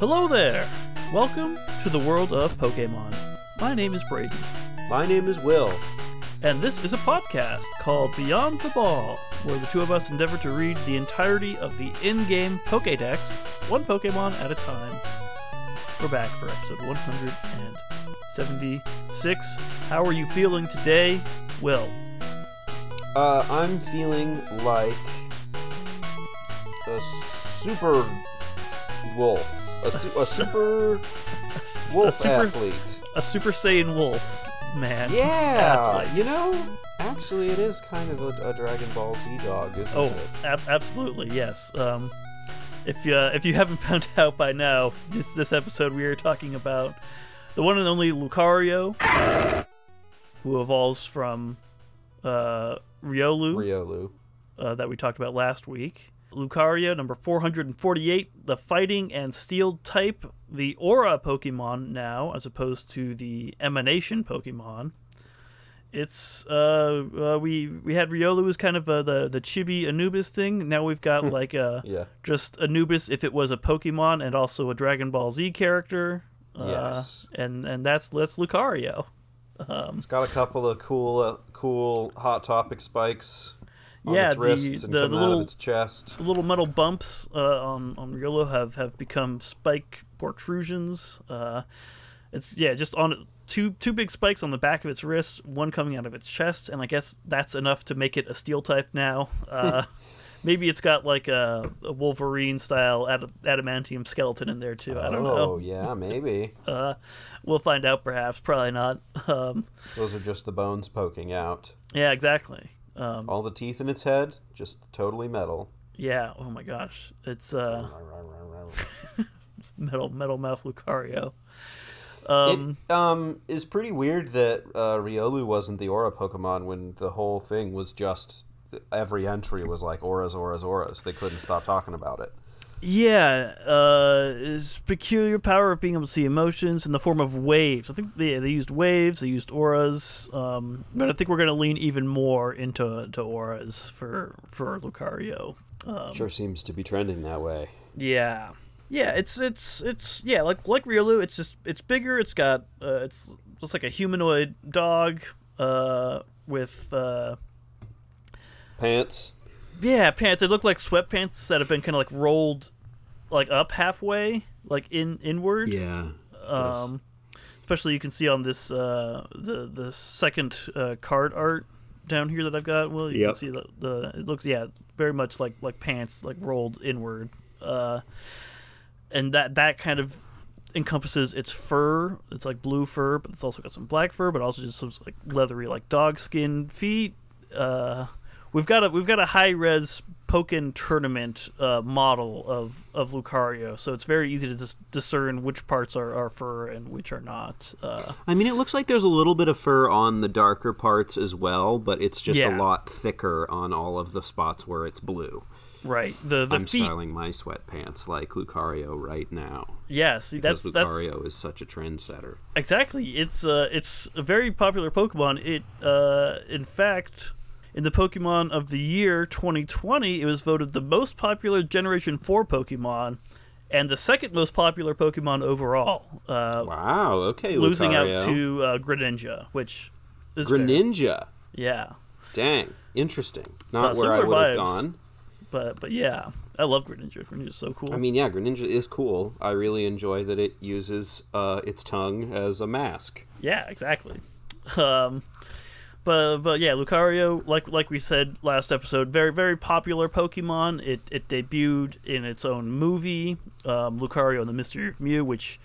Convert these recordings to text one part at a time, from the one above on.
Hello there! Welcome to the world of Pokemon. My name is Brady, My name is Will. and this is a podcast called Beyond the Ball, where the two of us endeavor to read the entirety of the in game Pokedex, one Pokemon at a time. We're back for episode 176. How are you feeling today, Will? Uh, I'm feeling like a super wolf. A, su- a super a wolf super, athlete. a Super Saiyan wolf, man. Yeah, Athlete. you know, actually, it is kind of a, a Dragon Ball Z dog, isn't Oh, it? ab- absolutely, yes. Um, if you uh, if you haven't found out by now, this this episode we are talking about the one and only Lucario, who evolves from uh, Riolu Riolu. uh, that we talked about last week. Lucario, number 448, the fighting and steel type, the Aura Pokemon now, as opposed to the Emanation Pokemon. It's uh, uh we we had Riolu as kind of uh, the the Chibi Anubis thing. Now we've got like uh Yeah. just Anubis if it was a Pokemon and also a Dragon Ball Z character. Uh, Yes. And and that's that's Lucario. Um, It's got a couple of cool, uh, cool hot topic spikes on Yeah, its the- wrists and the- coming the out little- of its chest. the little metal bumps uh, on on Riolu have have become spike protrusions. Uh, it's yeah, just on two two big spikes on the back of its wrist, one coming out of its chest, and I guess that's enough to make it a steel type now. Uh, maybe it's got like a, a Wolverine style ad- adamantium skeleton in there too. I don't oh, know. Oh yeah, maybe. Uh, we'll find out, perhaps. Probably not. Um, Those are just the bones poking out. yeah, exactly. Um, All the teeth in its head, just totally metal. yeah. Oh my gosh, it's uh, metal metal mouth Lucario. Um, it um is pretty weird that uh, Riolu wasn't the Aura Pokemon when the whole thing was just every entry was like auras, auras, auras. They couldn't stop talking about it. Yeah, uh, his peculiar power of being able to see emotions in the form of waves. I think they they used waves, they used auras, um, but I think we're going to lean even more into to auras for for Lucario. Um, Sure seems to be trending that way. Yeah, yeah, it's it's it's yeah, like like Riolu, it's just it's bigger. It's got uh, it's just like a humanoid dog uh, with uh, Pants. Yeah pants. They look like sweatpants that have been kind of like rolled like up halfway, like in inward. Yeah. Um, especially you can see on this uh, the the second uh, card art down here that I've got. Well, you Yep. can see the, the it looks yeah very much like like pants like rolled inward, uh, and that that kind of encompasses its fur. It's like blue fur, but it's also got some black fur, but also just some like leathery like dog skin feet. Uh, we've got a we've got a high res Pokken tournament uh, model of of Lucario, so it's very easy to dis- discern which parts are, are fur and which are not. Uh, I mean, it looks like there's a little bit of fur on the darker parts as well, but it's just Yeah. a lot thicker on all of the spots where it's blue. right. The the I'm feet. styling my sweatpants like Lucario right now Yeah. See, because that's that's Lucario is such a trendsetter. Exactly. It's uh, it's a very popular Pokemon. It, uh, in fact, in the Pokemon of the Year 2020, it was voted the most popular Generation 4 Pokemon, and the second most popular Pokemon overall, uh, Wow. Okay, losing Lucario. out to uh, Greninja, which is fair. Greninja. Yeah, Dang, interesting. Uh, Not where I would have gone. but but yeah, I love Greninja. Greninja's so cool. I mean, yeah, Greninja is cool. I really enjoy that it uses uh, its tongue as a mask. Yeah, exactly. Um, but but yeah, Lucario, like like we said last episode, very very popular Pokemon. It it debuted in its own movie, um, Lucario and the Mystery of Mew, which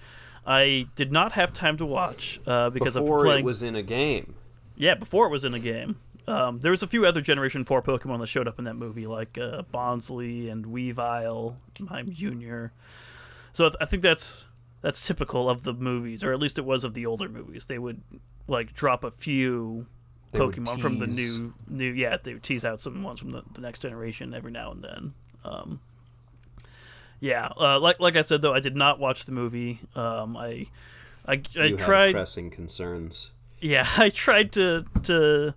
I did not have time to watch uh, because Before of playing. it was in a game. yeah, before it was in a game. Um, there was a few other Generation Four Pokemon that showed up in that movie, like uh, Bonsly and Weavile, Mime Junior. So I, th- I think that's that's typical of the movies, or at least it was of the older movies. They would like drop a few They Pokemon from the new new yeah they would tease out some ones from the, the next generation every now and then. Um, yeah, uh, like like I said though, I did not watch the movie. Um, I I, I you tried. pressing concerns. Yeah, I tried to to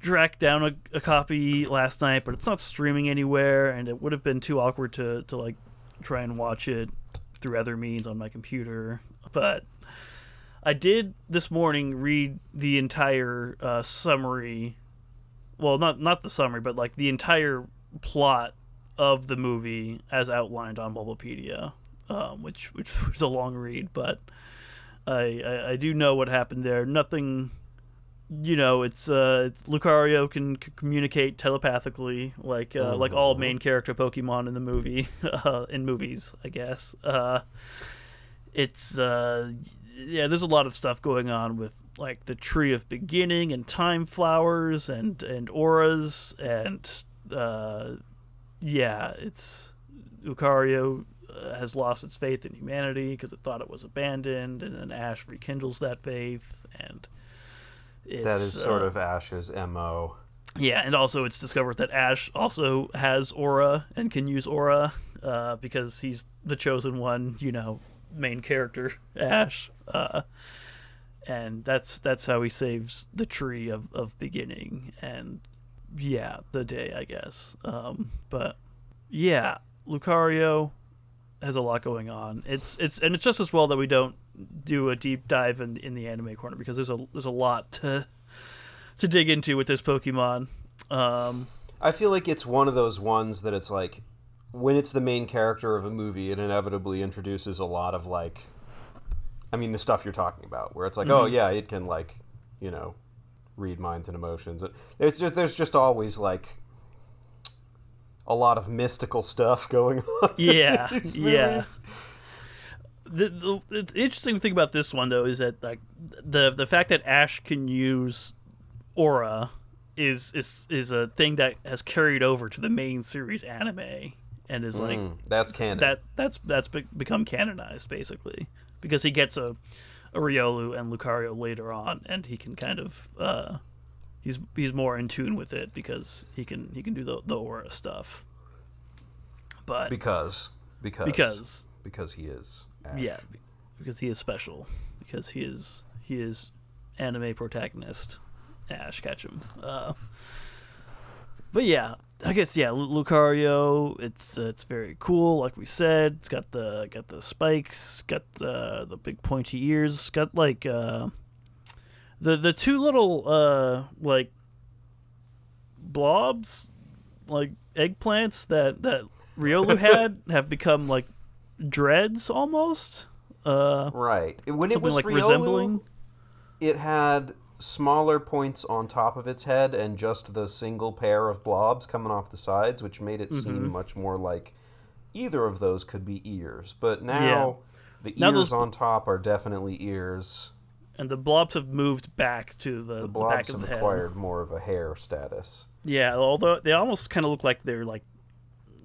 track down a, a copy last night, but it's not streaming anywhere, and it would have been too awkward to, to like try and watch it through other means on my computer. But I did this morning read the entire uh, summary. Well, not not the summary, but like the entire plot of the movie as outlined on Bulbapedia, um, which which was a long read, but I, I I do know what happened there. Nothing you know, it's uh, it's Lucario can c- communicate telepathically, like uh, like all main character Pokemon in the movie, uh, in movies, I guess. Uh, it's uh, yeah, there's a lot of stuff going on with like the Tree of Beginning and Time Flowers and and auras and uh, yeah, it's Lucario uh, has lost its faith in humanity because it thought it was abandoned, and then Ash rekindles that faith and. It's, That is sort uh, of Ash's mo. yeah, and also it's discovered that Ash also has aura and can use aura uh, because he's the chosen one, you know, main character Ash, uh, and that's that's how he saves the tree of, of beginning and yeah, the day I guess. Um, but yeah, Lucario has a lot going on. It's it's and it's just as well that we don't do a deep dive in in the anime corner because there's a there's a lot to to dig into with this Pokemon. Um, I feel like it's one of those ones that it's like when it's the main character of a movie, it inevitably introduces a lot of like, I mean, the stuff you're talking about, where it's like, oh mm-hmm. yeah, it can like, you know, read minds and emotions. It- It's just, there's just always like a lot of mystical stuff going on. Yeah, yeah. the, the, the interesting thing about this one though is that like the the fact that Ash can use aura is is is a thing that has carried over to the main series anime and is like Mm, that's canon. that that's that's be- become canonized basically because he gets a a Riolu and Lucario later on and he can kind of uh he's he's more in tune with it because he can he can do the the aura stuff but because because because because he is. Ash. yeah, because he is special. Because he is he is anime protagonist Ash Ketchum. Uh, but yeah, I guess yeah, Lucario. It's uh, it's very cool. Like we said, it's got the got the spikes, got the the big pointy ears, got like uh, the the two little uh like blobs, like eggplants that that Riolu had have become like dreads almost. Uh, Right. When it was like Riolu, resembling. it had smaller points on top of its head and just the single pair of blobs coming off the sides, which made it Mm-hmm. seem much more like either of those could be ears. But now the Now ears those- on top are definitely ears. and the blobs have moved back to the, The the back blobs of have the head. acquired more of a hair status. Yeah, although they almost kind of look like they're like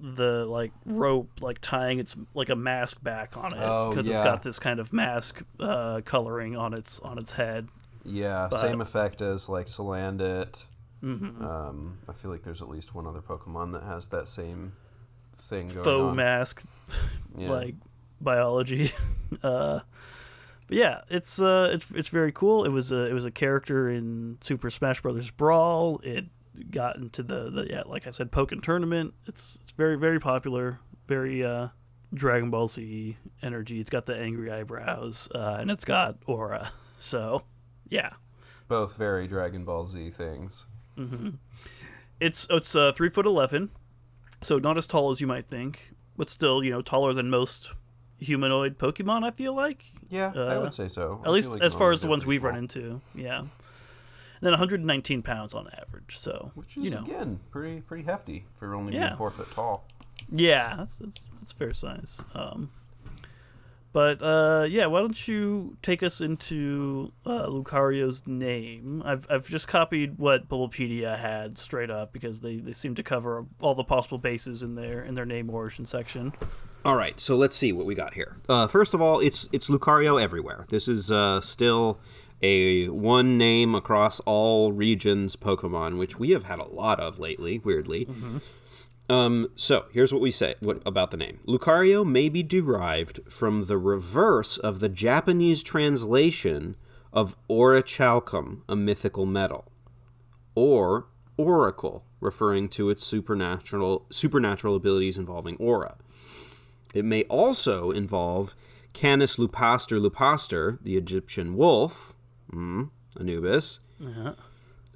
the like rope like tying its like a mask back on it Oh, because it's got this kind of mask uh, coloring on its on its head. Yeah, But- same effect as like Salandit. Mm-hmm. Um, I feel like there's at least one other Pokemon that has that same thing going Faux on. mask Yeah. like biology. uh, but yeah, it's uh, it's it's very cool. It was a it was a character in Super Smash Brothers Brawl. It got into the, the yeah, like I said, Pokemon tournament. It's it's very very popular. Very uh, Dragon Ball Z energy. It's got the angry eyebrows uh, and it's got aura. So yeah, Both very Dragon Ball Z things. it's it's uh, three foot eleven, so not as tall as you might think, but still you know taller than most humanoid Pokemon. I feel like Yeah, I Uh, would say so. I At least like as far as the ones we've run into, yeah. And then 119 pounds on average, so Which is you know, again pretty pretty hefty for only Yeah. being four foot tall. yeah, that's, that's, that's fair size. Um, but uh, yeah, why don't you take us into uh, Lucario's name? I've I've just copied what Bulbapedia had straight up because they, they seem to cover all the possible bases in their in their name origin section. All right, so let's see what we got here. Uh, first of all, it's it's Lucario everywhere. This is uh, still a one name across all regions Pokemon, which we have had a lot of lately. Weirdly. Um, so here's what we say what, about the name. Lucario may be derived from the reverse of the Japanese translation of Orichalcum, a mythical metal, or Oracle, referring to its supernatural supernatural abilities involving aura. It may also involve Canis lupaster lupaster, the Egyptian wolf, mm, Anubis,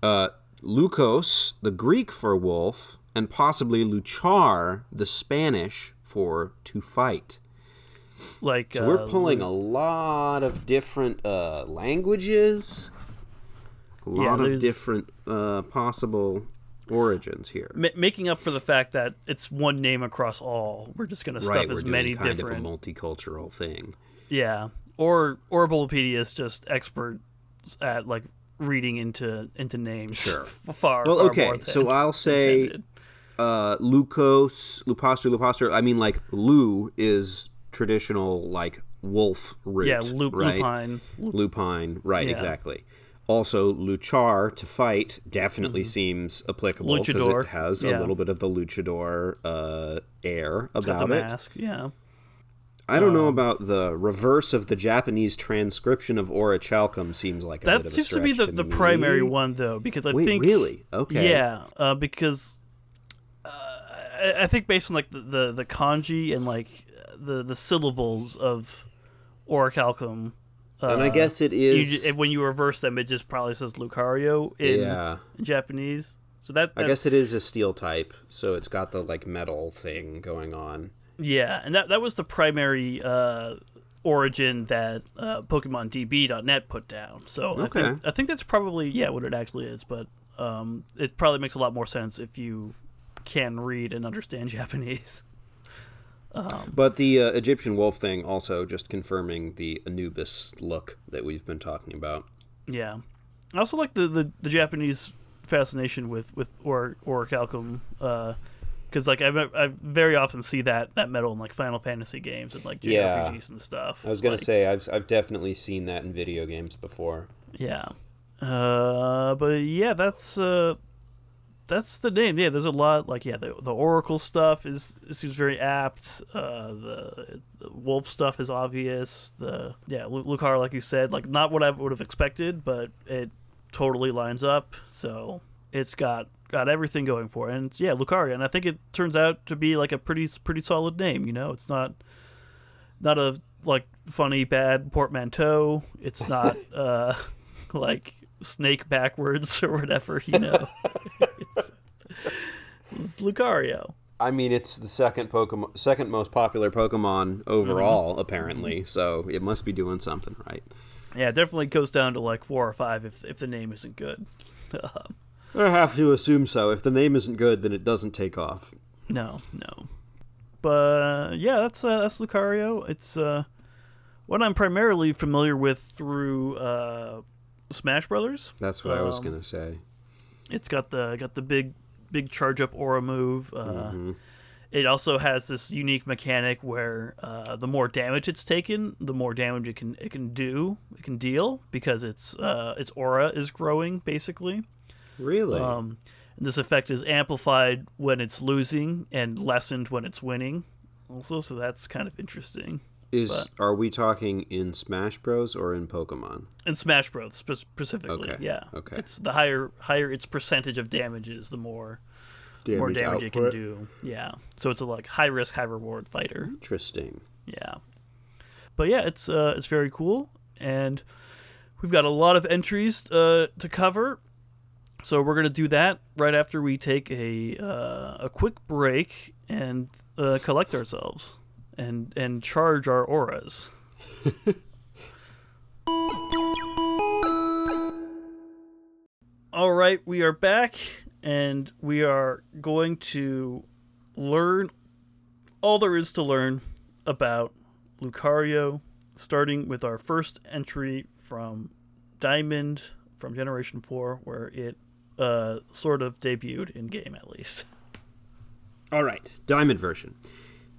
uh, Lukos, the Greek for wolf, and possibly Luchar, the Spanish for to fight. Like So uh, we're pulling a lot of different uh, languages, a lot there's- of different uh, possible origins here. ma- making up for the fact that it's one name across all. We're just gonna stuff right, as many kind different. of a multicultural thing. Yeah, or or Bulbapedia is just expert at like reading into into names. Sure. far. Well, far okay, so I'll say intended. Uh, Lukos, Lupaster, Lupaster. I mean, like Lu is traditional like wolf root. yeah, Lu- right? Lupine. Lupine, right? Yeah. Exactly. Also, Luchar to fight definitely seems applicable because Mm-hmm. Luchador, it has yeah. a little bit of the luchador uh, air about the it. mask. Yeah. I don't Um, know about the reverse of the Japanese transcription of Orichalcum. Seems like a That bit of a seems to be the, stretch the me. primary one though, because I Wait, think really? Okay. Yeah, uh, because I, I think based on like the, the, the kanji and like the the syllables of orichalcum, uh, And I guess it is you when you reverse them, it just probably says Lucario in, yeah. Japanese. So that, I guess it is a steel type, so it's got the like metal thing going on. yeah, and that that was the primary uh, origin that uh, PokemonDB.net put down. So I think I think that's probably yeah what it actually is, but um, it probably makes a lot more sense if you can read and understand Japanese. But the uh, Egyptian wolf thing also just confirming the Anubis look that we've been talking about. Yeah, I also like the, the, the Japanese fascination with with or orichalcum, because like I I very often see that that metal in like Final Fantasy games and like JRPGs Yeah. and stuff. I was gonna Like, say I've I've definitely seen that in video games before. yeah, uh, but yeah, that's uh, that's the name. Yeah, there's a lot like yeah, the the Oracle stuff is it seems very apt. Uh, the, the Wolf stuff is obvious. The yeah, Lu- Lucar, like you said, like not what I would have expected, but it totally lines up. So it's got got everything going for it. And it's, yeah, Lucaria, and I think it turns out to be like a pretty pretty solid name. You know, it's not not a like funny bad portmanteau. It's not uh like snake backwards or whatever. You know, it's, it's Lucario. I mean, it's the second Pokemon, second most popular Pokemon overall, Mm-hmm. apparently. So it must be doing something right. Yeah, it definitely goes down to like four or five if if the name isn't good. I have to assume so. If the name isn't good, then it doesn't take off. No, no. But yeah, that's uh, that's Lucario. It's uh, what I'm primarily familiar with through uh, Smash Brothers. That's what I was Um, gonna say. It's got the got the big big charge up aura move. Uh, It also has this unique mechanic where uh, the more damage it's taken, the more damage it can it can do, it can deal because its uh, its aura is growing basically. Really? Um, this effect is amplified when it's losing and lessened when it's winning. Also, so that's kind of interesting. Is are we talking in Smash Bros or in Pokemon? In Smash Bros. spe- specifically, Okay, yeah. okay. It's the higher higher its percentage of damage is, the more more damage it can do. Yeah. So it's a like high risk, high reward fighter. Interesting. Yeah. But yeah, it's uh, it's very cool, and we've got a lot of entries uh, to cover. So we're gonna do that right after we take a uh, a quick break and uh, collect ourselves and and charge our auras. All right, we are back, and we are going to learn all there is to learn about Lucario, starting with our first entry from Diamond from Generation 4, where it uh, sort of debuted in game at least. All right, Diamond version.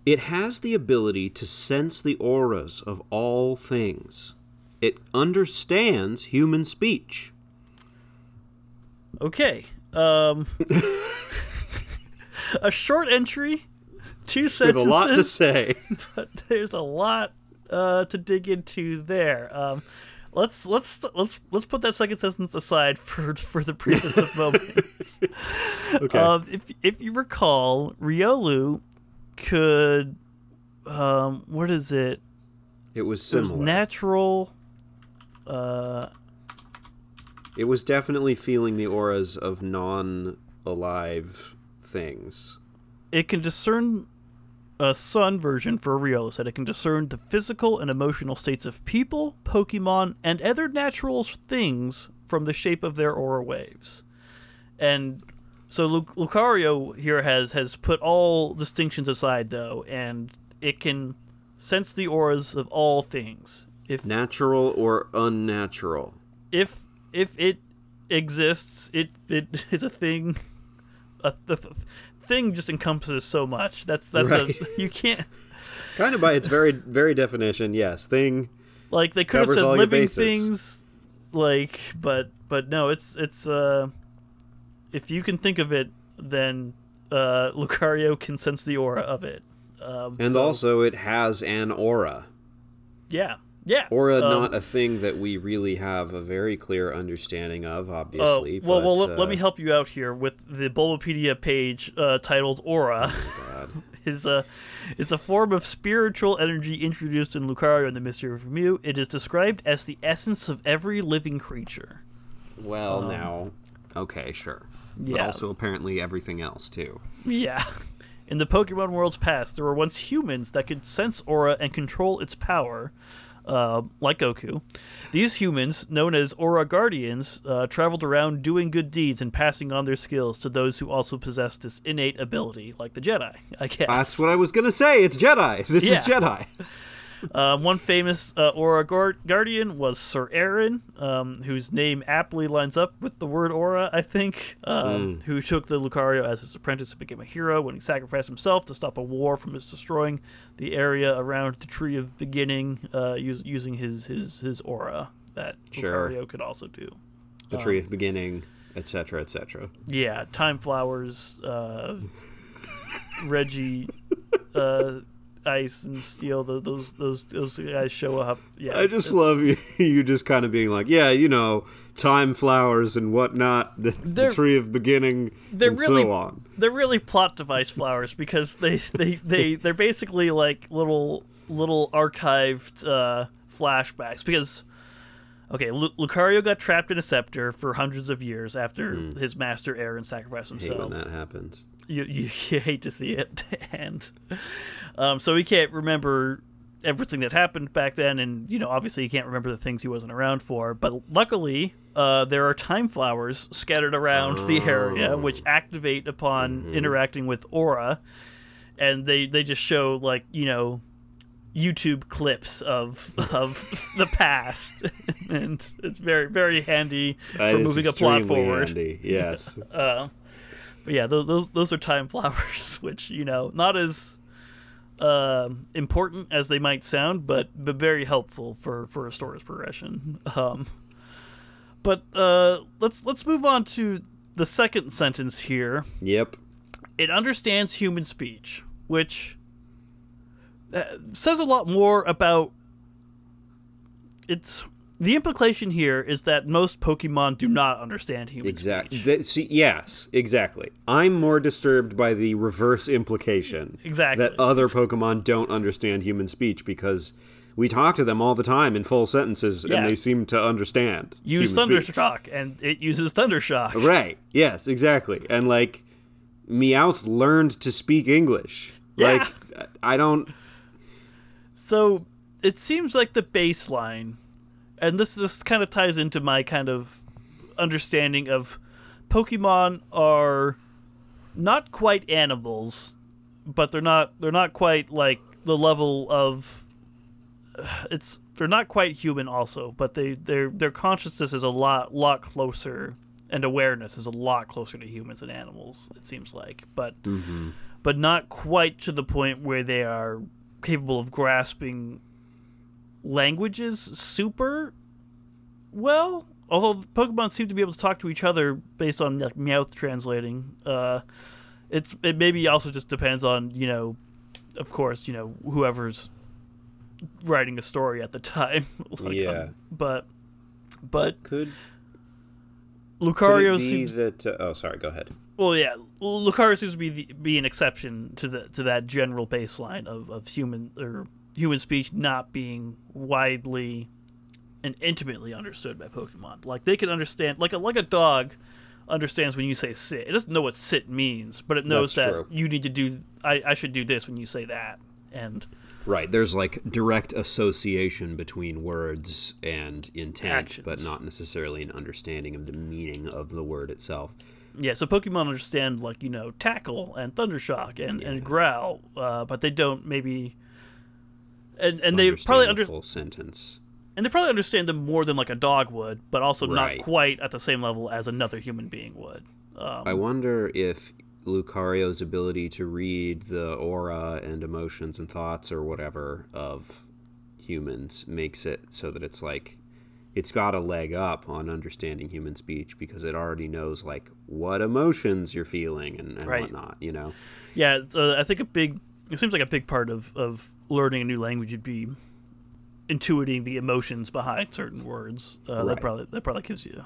It has the ability to sense the auras of all things. It understands human speech. Okay. Um, a short entry, two With sentences. a lot to say. but there's a lot uh, to dig into there. Um, let's let's let's let's put that second sentence aside for for the of moments. Okay. Um, if if you recall, Riolu could um, what is it? It was It was similar. natural. Uh, it was definitely feeling the auras of non-alive things. it can discern a sun version for real said it can discern the physical and emotional states of people, Pokemon, and other natural things from the shape of their aura waves. And so Lu- Lucario here has has put all distinctions aside though, and it can sense the auras of all things. If Natural or unnatural. if if it exists, it it is a thing. A, the th- thing just encompasses so much. That's that's Right. a you can't Kind of by its very very definition, yes. Thing. like they could have said living things, like but but no, it's it's uh if you can think of it, then uh Lucario can sense the aura of it. Um, And so- also, it has an aura. yeah yeah Aura, um, not a thing that we really have a very clear understanding of, Oh, obviously. well, well, but, let, let me uh, help you out here with the Bulbapedia page uh, titled Aura. God. is a is a form of spiritual energy introduced in Lucario and the Mystery of Mew. It is described as the essence of every living creature. Well, now, okay, sure. But Yeah. also apparently everything else too. Yeah. In the Pokemon world's past, there were once humans that could sense aura and control its power, uh, like Goku. These humans, known as Aura Guardians, uh, traveled around doing good deeds and passing on their skills to those who also possessed this innate ability, like the Jedi, I guess. That's what I was gonna say. It's Jedi. This is Jedi. Uh, one famous uh, Aura Guard- Guardian was Sir Aaron, um, whose name aptly lines up with the word Aura, I think, um, who took the Lucario as his apprentice and became a hero when he sacrificed himself to stop a war from his destroying the area around the Tree of Beginning uh, us- using his, his, his aura that Sure. Lucario could also do. The tree of beginning, etc., etc. Yeah, Time Flowers, uh, Regi, uh, Ice and Steel, tho- those, those, those guys show up. Yeah, I just love you, you just kind of being like, yeah, you know, time flowers and whatnot, the, the tree of beginning, they're and really- so on. they're really plot device flowers because they they they they're basically like little little archived uh, flashbacks because okay Lu- Lucario got trapped in a scepter for hundreds of years after his master Aaron sacrificed. Hate when that happens. You, you you hate to see it and um, so he can't remember everything that happened back then and you know obviously he can't remember the things he wasn't around for but luckily uh, there are time flowers scattered around the area which activate upon interacting with aura and they they just show like you know YouTube clips of of the past, and it's very very handy That for moving a plot forward. handy, Yes. Uh, but yeah, those, those those are time flowers, which you know not as um important as they might sound, but but very helpful for for a story's progression. Um, but uh, let's let's move on to the second sentence here. yep. It understands human speech, which uh, says a lot more about its. The implication here is that most Pokemon do not understand human Exactly. speech. yes, exactly. I'm more disturbed by the reverse implication Exactly. that other Pokemon don't understand human speech because we talk to them all the time in full sentences Yeah. and they seem to understand. use human speech. And it uses Thundershock. Right. Yes, exactly. And like Meowth learned to speak English. Yeah. Like I don't So it seems like the baseline, and this this kind of ties into my kind of understanding of Pokemon are not quite animals, but they're not they're not quite like the level of it's they're not quite human also, but they their their consciousness is a lot lot closer and awareness is a lot closer to humans and animals. It seems like, but mm-hmm. but not quite to the point where they are capable of grasping languages super well. Although Pokemon seem to be able to talk to each other based on like Meowth translating, uh, it's it maybe also just depends on you know, of course you know whoever's writing a story at the time. like, Yeah. um, but but could, could Lucario be seems that uh, oh sorry, go ahead. well, yeah, Lucario seems to be the, be an exception to the to that general baseline of, of human or human speech not being widely and intimately understood by Pokemon. Like they can understand, like a like a dog understands when you say sit. It doesn't know what sit means, but it knows That's that true. you need to do. I, I should do this when you say that, and Right. There's like direct association between words and intent, Actions. but not necessarily an understanding of the meaning of the word itself. yeah. So Pokemon understand like you know tackle and thundershock and and growl, uh, but they don't maybe. And and they probably the under full sentence. and they probably understand them more than like a dog would, but also Right. not quite at the same level as another human being would. Um, I wonder if Lucario's ability to read the aura and emotions and thoughts or whatever of humans makes it so that it's like it's got a leg up on understanding human speech because it already knows like what emotions you're feeling and, and Right. whatnot, you know. Yeah, uh, I think a big. It seems like a big part of of learning a new language would be intuiting the emotions behind certain words. Uh, Right. That probably that probably gives you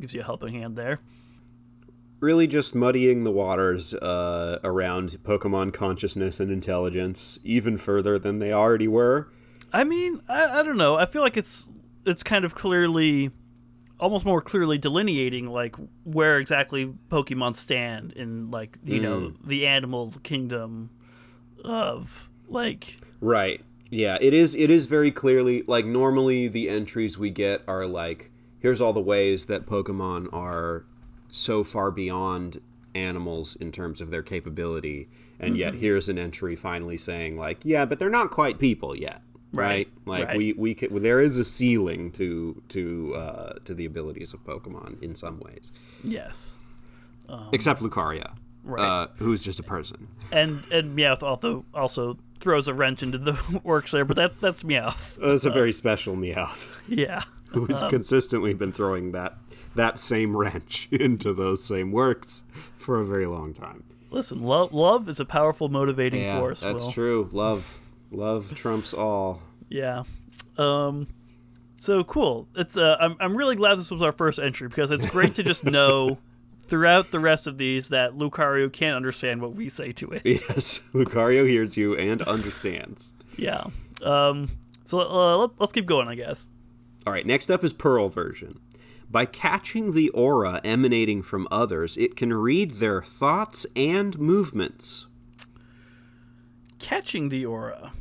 gives you a helping hand there. really just muddying the waters uh, around Pokemon consciousness and intelligence even further than they already were. I mean, I, I don't know. I feel like it's it's kind of clearly, almost more clearly delineating like where exactly Pokemon stand in like you know the animal kingdom of like Right. Yeah, it is it is very clearly like normally the entries we get are like here's all the ways that Pokemon are so far beyond animals in terms of their capability and yet here's an entry finally saying like yeah, but they're not quite people yet. Right? Right, Like right. we we can, there is a ceiling to to uh to the abilities of Pokemon in some ways. yes. Except Lucaria. Right. Uh, who's just a person. and and Meowth also also throws a wrench into the works there, but that's that's Meowth. That's a very special Meowth. Yeah, who has consistently been throwing that that same wrench into those same works for a very long time. listen, love love is a powerful motivating Yeah, force. that's Will. true. Love, love trumps all. Yeah, um, so cool. It's uh, I'm I'm really glad this was our first entry because it's great to just know throughout the rest of these that Lucario can't understand what we say to it. Yes, Lucario hears you and understands. Yeah. Um. So uh, let, let's keep going, I guess. All right, next up is Pearl version. By catching the aura emanating from others, it can read their thoughts and movements. Catching the aura.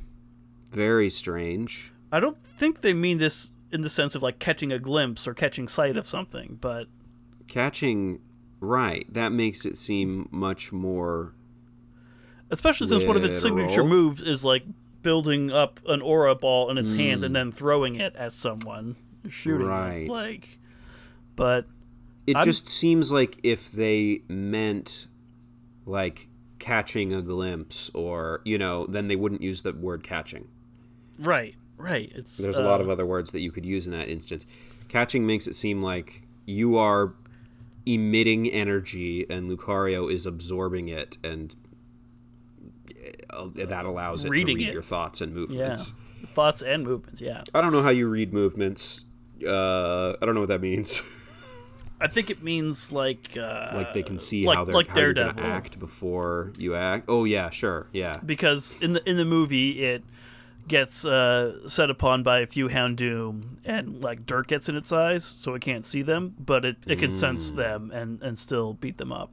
Very strange. I don't think they mean this in the sense of like catching a glimpse or catching sight of something, but Catching, right, that makes it seem much more especially since one of its signature moves is like building up an aura ball in its hands Hmm. and then throwing it at someone, shooting Right. it. Like, but It I'm- just seems like if they meant like catching a glimpse or, you know, then they wouldn't use the word catching. right, right. It's There's a lot uh, of other words that you could use in that instance. Catching makes it seem like you are emitting energy and Lucario is absorbing it and uh, that allows it Reading to read it. your thoughts and yeah movements. thoughts and movements. Yeah, I don't know how you read movements. Uh, I don't know what that means. I think it means like uh, like they can see like- how they're like how you're gonna act before you act. Oh yeah, sure, yeah. because in the in the movie it gets uh, set upon by a few Houndoom and like dirt gets in its eyes, so it can't see them, but it, it can Mm. sense them and, and still beat them up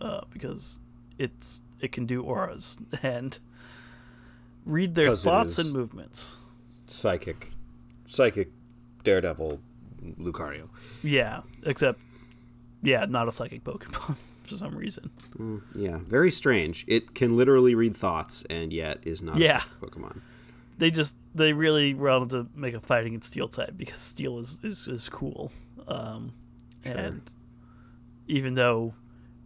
uh, because it's it can do auras and read their thoughts and movements. Psychic, psychic, Daredevil, Lucario. Yeah, except yeah, not a psychic Pokemon for some reason. Yeah, very strange. It can literally read thoughts and yet is not Yeah. a Pokemon. They just they really wanted to make a fighting and steel type because steel is is, is cool. Um, And even though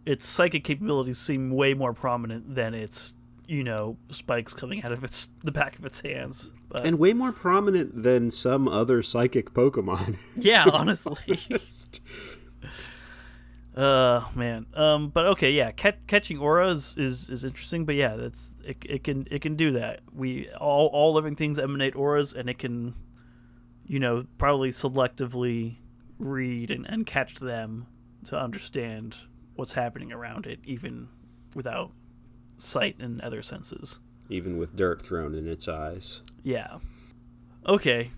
its psychic capabilities seem way more prominent than its you know spikes coming out of its the back of its hands. But And way more prominent than some other psychic Pokemon. yeah, honestly. Uh man. Um but okay, yeah, Cat- catching auras is is interesting, but yeah, that's it, it can it can do that. We all all living things emanate auras and it can you know, probably selectively read and, and catch them to understand what's happening around it, even without sight and other senses. Even with dirt thrown in its eyes. Yeah. Okay.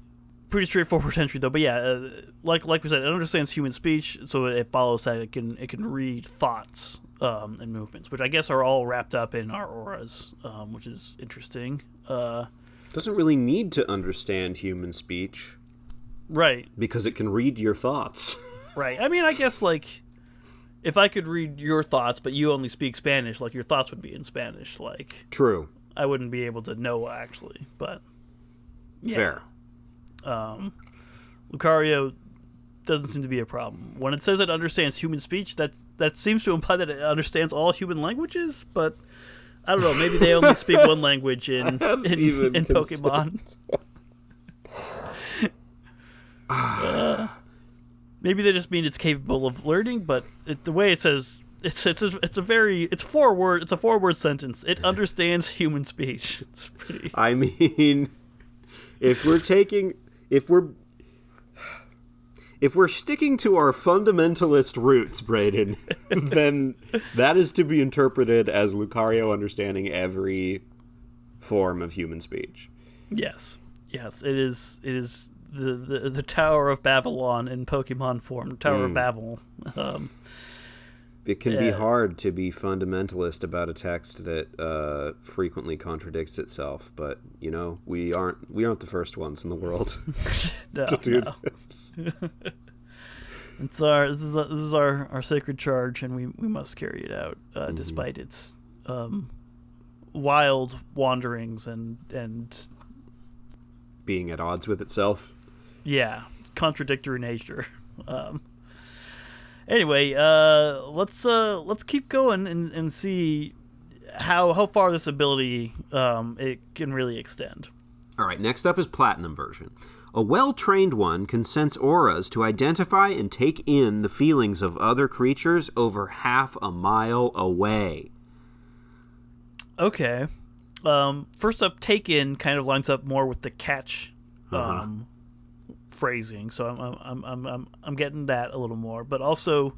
Pretty straightforward entry though, but yeah, uh, like like we said, it understands human speech, so it follows that it can it can read thoughts um, and movements, which I guess are all wrapped up in our auras, um, which is interesting. Uh, Doesn't really need to understand human speech right, because it can read your thoughts. right. I mean, I guess like if I could read your thoughts, but you only speak Spanish, like your thoughts would be in Spanish. Like True. I wouldn't be able to know actually, but yeah. Fair. Um, Lucario doesn't seem to be a problem. When it says it understands human speech, that that seems to imply that it understands all human languages. But I don't know. Maybe they only speak one language in in, in Pokemon. Uh, maybe they just mean it's capable of learning, but it, the way it says. It's it's a, it's a very it's four word it's a four word sentence. It understands human speech. It's pretty I mean, if we're taking, if we're, if we're sticking to our fundamentalist roots, Braden, then that is to be interpreted as Lucario understanding every form of human speech. Yes, yes, it is. It is the the, the Tower of Babylon in Pokemon form, Tower of Babel. Um, It can be hard to be fundamentalist about a text that uh, frequently contradicts itself, but you know we aren't we aren't the first ones in the world no, to do no. this. It's our this is this is our, our sacred charge, and we, we must carry it out, uh, despite its um, wild wanderings and and Being at odds with itself. yeah, contradictory nature. Um, anyway, uh, let's uh, let's keep going and, and see how how far this ability um, it can really extend. All right, next up is Platinum version. A well trained one can sense auras to identify and take in the feelings of other creatures over half a mile away. Okay. Um, first up, take in kind of lines up more with the catch um, phrasing, so I'm, I'm I'm I'm I'm getting that a little more. But also,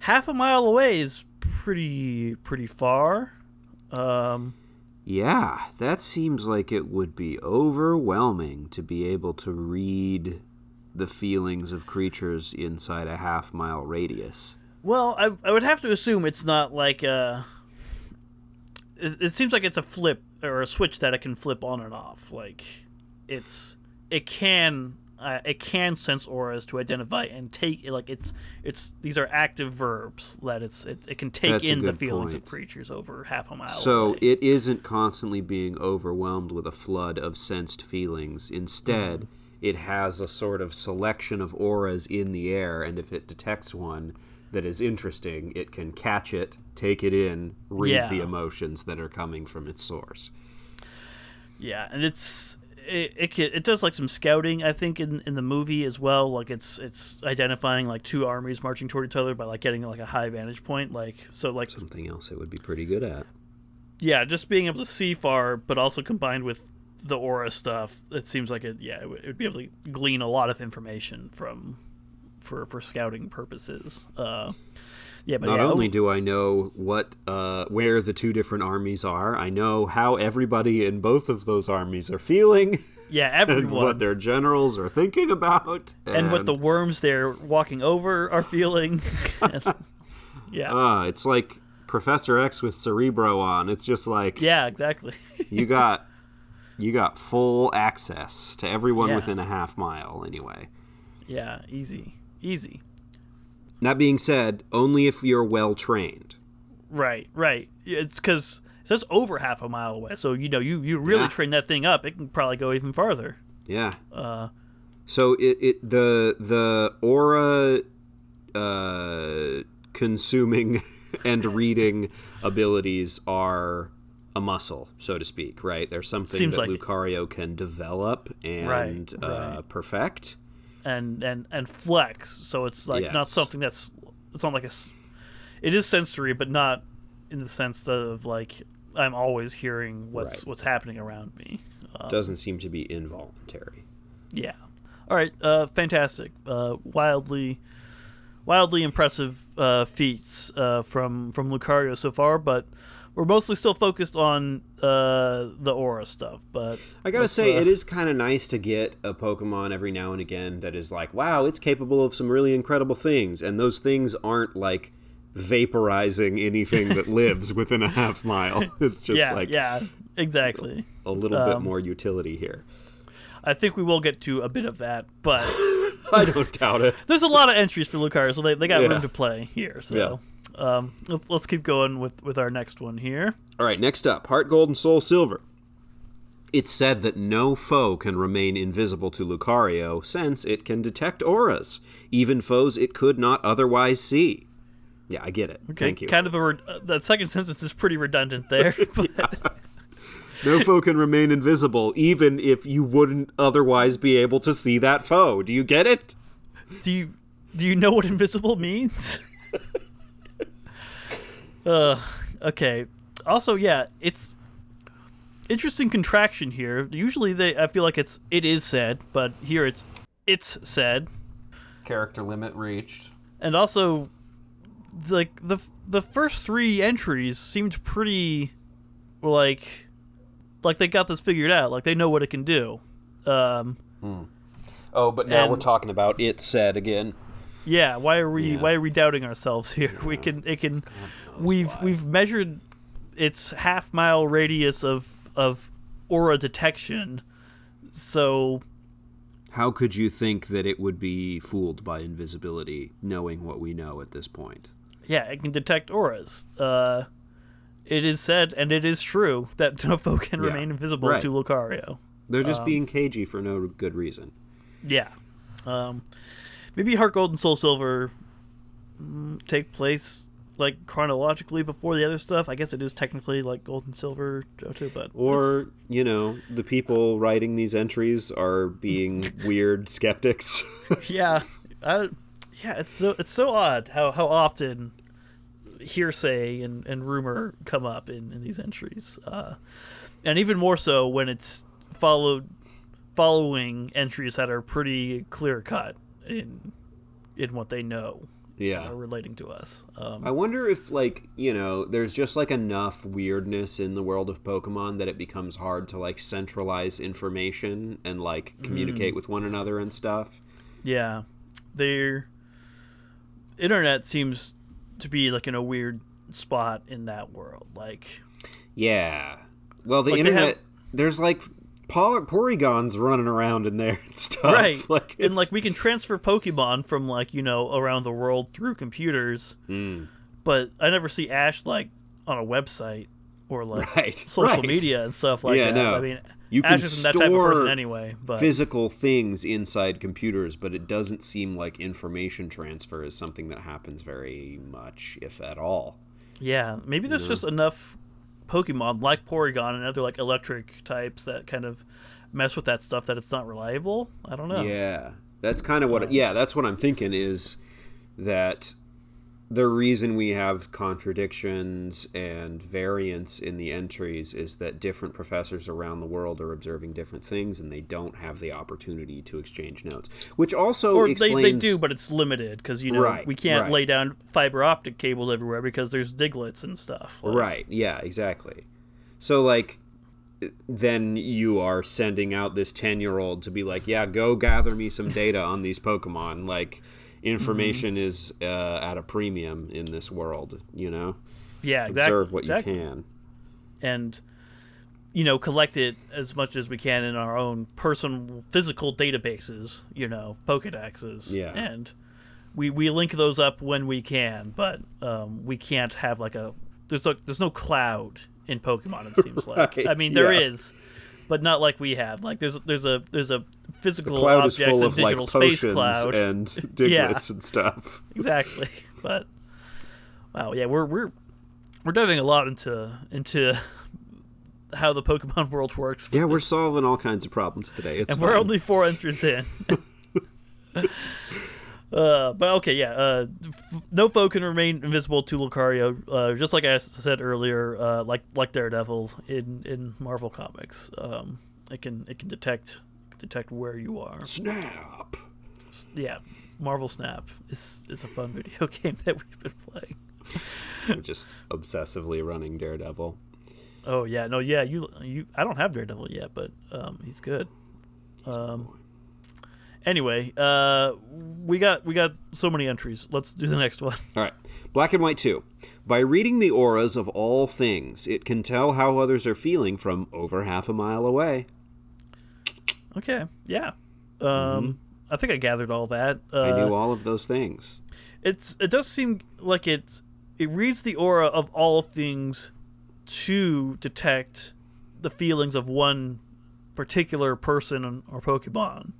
half a mile away is pretty pretty far. Um, Yeah, that seems like it would be overwhelming to be able to read the feelings of creatures inside a half mile radius. well, I I would have to assume it's not like a. It, it seems like it's a flip or a switch that it can flip on and off. Like, it's it can uh, it can sense auras to identify and take like it's it's these are active verbs that it's it, it can take That's in the feelings point. of creatures over half a mile. So away. it isn't constantly being overwhelmed with a flood of sensed feelings. Instead, it has a sort of selection of auras in the air, and if it detects one that is interesting, it can catch it, take it in, read Yeah. the emotions that are coming from its source. Yeah, and it's it, it it does like some scouting I think in in the movie as well. Like it's it's identifying like two armies marching toward each other by like getting like a high vantage point. Like so like Something else it would be pretty good at. yeah, just being able to see far, but also combined with the aura stuff, it seems like it yeah it would, it would be able to glean a lot of information from for for scouting purposes. Uh, yeah, but Not yeah, only oh, do I know what uh, where the two different armies are, I know how everybody in both of those armies are feeling, yeah and everyone what their generals are thinking about, and what the worms they're walking over are feeling. yeah. Ah, it's like Professor X with Cerebro on. It's just like Yeah, exactly. you got you got full access to everyone Yeah. within a half mile anyway. yeah, easy, easy. That being said, only if you're well trained. Right, right. It's because it says over half a mile away, so you know you you really Yeah. train that thing up, it can probably go even farther. Yeah. Uh, So it, it the the aura uh, consuming and reading abilities are a muscle, so to speak, right? There's something Seems that like it. Lucario can develop and Right, uh, right. perfect. And and and flex, so it's like not something that's it's not like a. It is sensory, but not in the sense of like I'm always hearing what's Right. what's happening around me. Uh, Doesn't seem to be involuntary. Yeah. All right. Uh, fantastic. Uh, wildly, wildly impressive uh, feats uh, from from Lucario so far, but we're mostly still focused on uh, the aura stuff. But I gotta say, uh, it is kind of nice to get a Pokemon every now and again that is like, wow, it's capable of some really incredible things, and those things aren't like vaporizing anything that lives within a half mile. It's just yeah, like yeah, exactly. a little bit Um, more utility here. I think we will get to a bit of that, but I don't doubt it. there's a lot of entries for Lucario, so they, they got Yeah. room to play here. So um, let's let's keep going with with our next one here. All right, next up, Heart Gold and Soul Silver. It's said that no foe can remain invisible to Lucario since it can detect auras, even foes it could not otherwise see. Yeah, I get it. Thank you. Kind of a re- uh, that second sentence is pretty redundant there. but No foe can remain invisible, even if you wouldn't otherwise be able to see that foe. Do you get it? do you do you know what invisible means? uh, okay. Also, yeah, it's interesting contraction here. Usually, they I feel like it's it is said, but here it's it's said, Character limit reached. and also like the the first three entries seemed pretty like like they got this figured out. Like they know what it can do. Um, Oh, but now And- we're talking About it said again. Yeah, why are we Yeah. why are we doubting ourselves here? We can it can we've we've measured its half mile radius of of aura detection. So How could you think that it would be fooled by invisibility, knowing what we know at this point? yeah, it can detect auras. Uh it is said and it is true that no foe can Yeah. remain invisible Right. to Lucario. They're just being cagey for no good reason. Yeah. Um maybe Heart Gold and Soul Silver mm, take place like chronologically before the other stuff. I guess it is technically like Gold and Silver Johto, but Or, you know, the people writing these entries are being weird skeptics. yeah, I, yeah, it's so it's so odd how how often hearsay and, and rumor come up in, in these entries, uh, and even more so when it's followed following entries that are pretty clear cut in in what they know yeah. are relating to us. Um, I wonder if, like, you know, there's just like enough weirdness in the world of Pokemon that it becomes hard to like centralize information and like communicate with one another and stuff. yeah, their internet seems to be like in a weird spot in that world. Like, Yeah. Well, the Like, internet, have- there's like Porygons running around in there and stuff. right Like, and like we can transfer pokemon from like you know around the world through computers Mm. but i never see ash like on a website or like Right, social right. media and stuff like Yeah, that no. i mean You ash can isn't that type of person store anyway but physical things inside computers, but it doesn't seem like information transfer is something that happens very much, if at all. yeah maybe there's just enough pokemon like porygon and other like electric types that kind of mess with that stuff that it's not reliable i don't know Yeah, that's kind of what. Uh, yeah, that's what I'm thinking is that the reason we have contradictions and variance in the entries is that different professors around the world are observing different things and they don't have the opportunity to exchange notes, which also or they, explains. they do but it's limited because you know Right, we can't right. lay down fiber optic cables everywhere because there's digletts and stuff Like, Right. Yeah. Exactly. So like, then you are sending out this ten-year-old to be like, yeah, go gather me some data on these Pokemon. Like, information Mm-hmm. is uh, at a premium in this world. You know, yeah exactly observe what exactly. you can. and you know collect it as much as we can in our own personal physical databases you know pokedexes Yeah. and we we link those up when we can but um, we can't have like a there's no, there's no cloud in pokemon it seems like i mean there yeah. is but not like we have like there's there's a there's a physical Cloud is objects full and of like digital space potions cloud and Yeah. and stuff. exactly but wow yeah we're we're we're diving a lot into into how the pokemon world works Yeah, we're solving all kinds of problems today. It's and we're only four entries in Uh, but okay, yeah. Uh, f- no foe can remain invisible to Lucario, uh, just like I said earlier. Uh, like like Daredevil in, in Marvel comics, um, it can it can detect detect where you are. snap. Yeah, Marvel Snap is is a fun video game that we've been playing. We're just obsessively running Daredevil. Oh yeah, no, yeah, you you. I don't have Daredevil yet, but um, he's good. Um, anyway, uh, we got we got so many entries. Let's do the next one. All right. Black and White 2. By reading the auras of all things, it can tell how others are feeling from over half a mile away. Okay, yeah. Um, I think I gathered all that. Uh, I knew all of those things. it's it does seem like it it reads the aura of all things to detect the feelings of one particular person or Pokemon.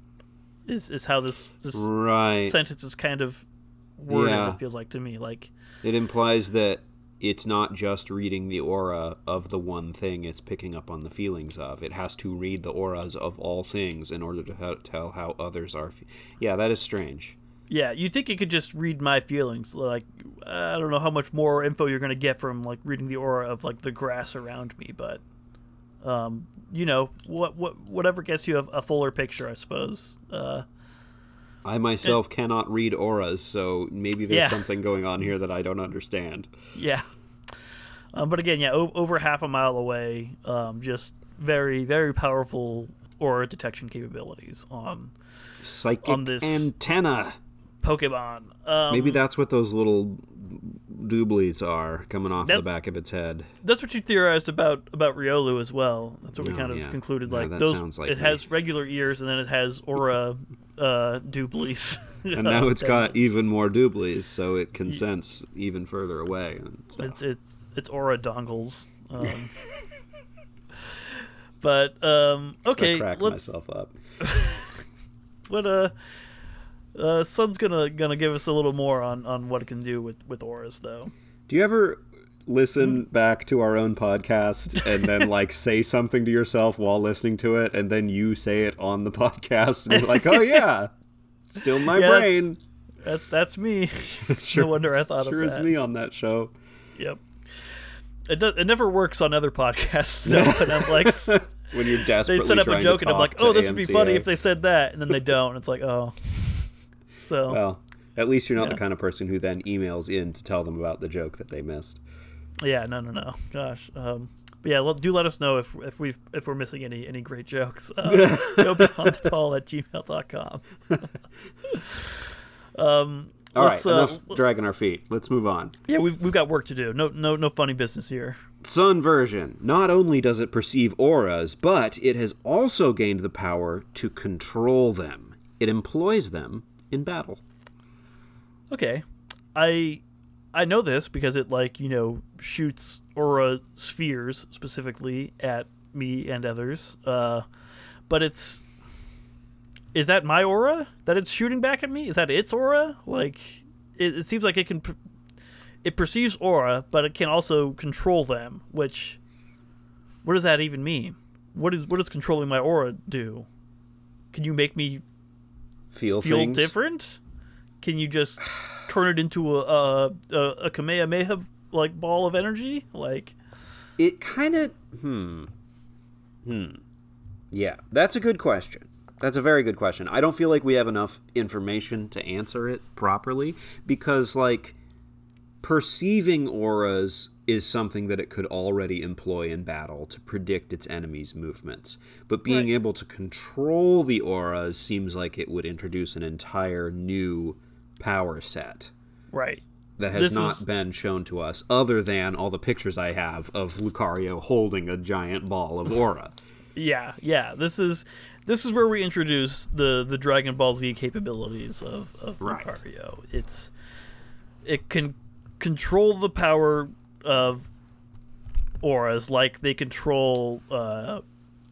Is is how this this Right. sentence is kind of worded. Yeah. It feels like to me like It implies that it's not just reading the aura of the one thing it's picking up on the feelings of. It has to read the auras of all things in order to tell how others are. Fe- yeah, that is strange. yeah, you think it could just read my feelings. Like I don't know how much more info you're gonna get from like reading the aura of like the grass around me, but um, you know what what whatever gets you a, a fuller picture, I suppose. Uh, I myself cannot read auras, so maybe there's Yeah. something going on here that I don't understand. Yeah. Um, but again, yeah, o- over half a mile away, um, just very, very powerful aura detection capabilities on Psychic On this- antenna. Pokemon. Um, Maybe that's what those little dooblies are coming off the back of its head. that's what you theorized about about Riolu as well. That's what we Oh, kind of yeah. concluded. Yeah, Like those, like it me. has regular ears and then it has aura uh, dooblies. And now it's got even more dooblies, so it can sense even further away and stuff. It's it's it's aura dongles. Um, but um, I okay, crack let's. myself up. What uh, uh, Sun's gonna gonna give us a little more on on what it can do with with auras though. Do you ever listen back to our own podcast and then like say something to yourself while listening to it, and then you say it on the podcast, and you're like, "Oh yeah, still my Yeah, that's- brain." That, that's me. Sure, no wonder I thought sure of is me on that show. Yep. It does, it never works on other podcasts though. and I'm like, When you're they set up a joke and I'm like, oh, this would be funny if they said that, and then they don't. It's like, oh. So Well, at least you're not Yeah. the kind of person who then emails in to tell them about the joke that they missed. yeah, no, no, no. Gosh. Um, but yeah, let- do let us know if if we if we're missing any any great jokes. Uh, go beyond the call at gmail.com. um, All right, uh, enough dragging our feet. Let's move on. yeah, we've we've got work to do. No no no funny business here. Sun version. Not only does it perceive auras, but it has also gained the power to control them. It employs them in battle. Okay, I I know this because it like you know shoots aura spheres specifically at me and others. Uh, but it's is that my aura that it's shooting back at me? Is that its aura? Like it, it seems like it can per- it perceives aura, but it can also control them. Which what does that even mean? What is what does controlling my aura do? Can you make me Feel, feel things. different? Can you just turn it into a a, a, a Kamehameha like ball of energy? Like It kind of. Hmm. Hmm. Yeah, that's a good question. That's a very good question. I don't feel like we have enough information to answer it properly because, like, perceiving auras is something that it could already employ in battle to predict its enemy's movements. But being Right. able to control the auras seems like it would introduce an entire new power set right. that has This not is- been shown to us other than all the pictures I have of Lucario holding a giant ball of aura. Yeah, yeah. This is this is where we introduce the the Dragon Ball Z capabilities of of Right. Lucario. It's it can control the power of auras like they control uh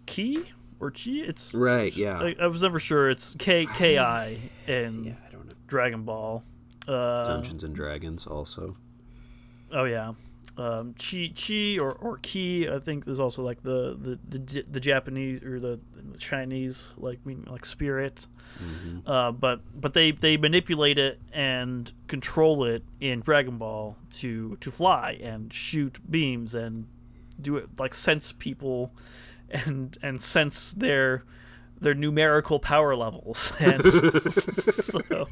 ki or chi. It's right, yeah. I, I was never sure. It's K K I in yeah, I don't know. Dragon Ball. Uh, Dungeons and Dragons also. Oh yeah, um, chi chi or, or ki. I think there's also like the the, the, the Japanese or the, the Chinese like mean like spirit. Uh, but but they they manipulate it and control it in Dragon Ball to to fly and shoot beams and do it like sense people and and sense their their numerical power levels and so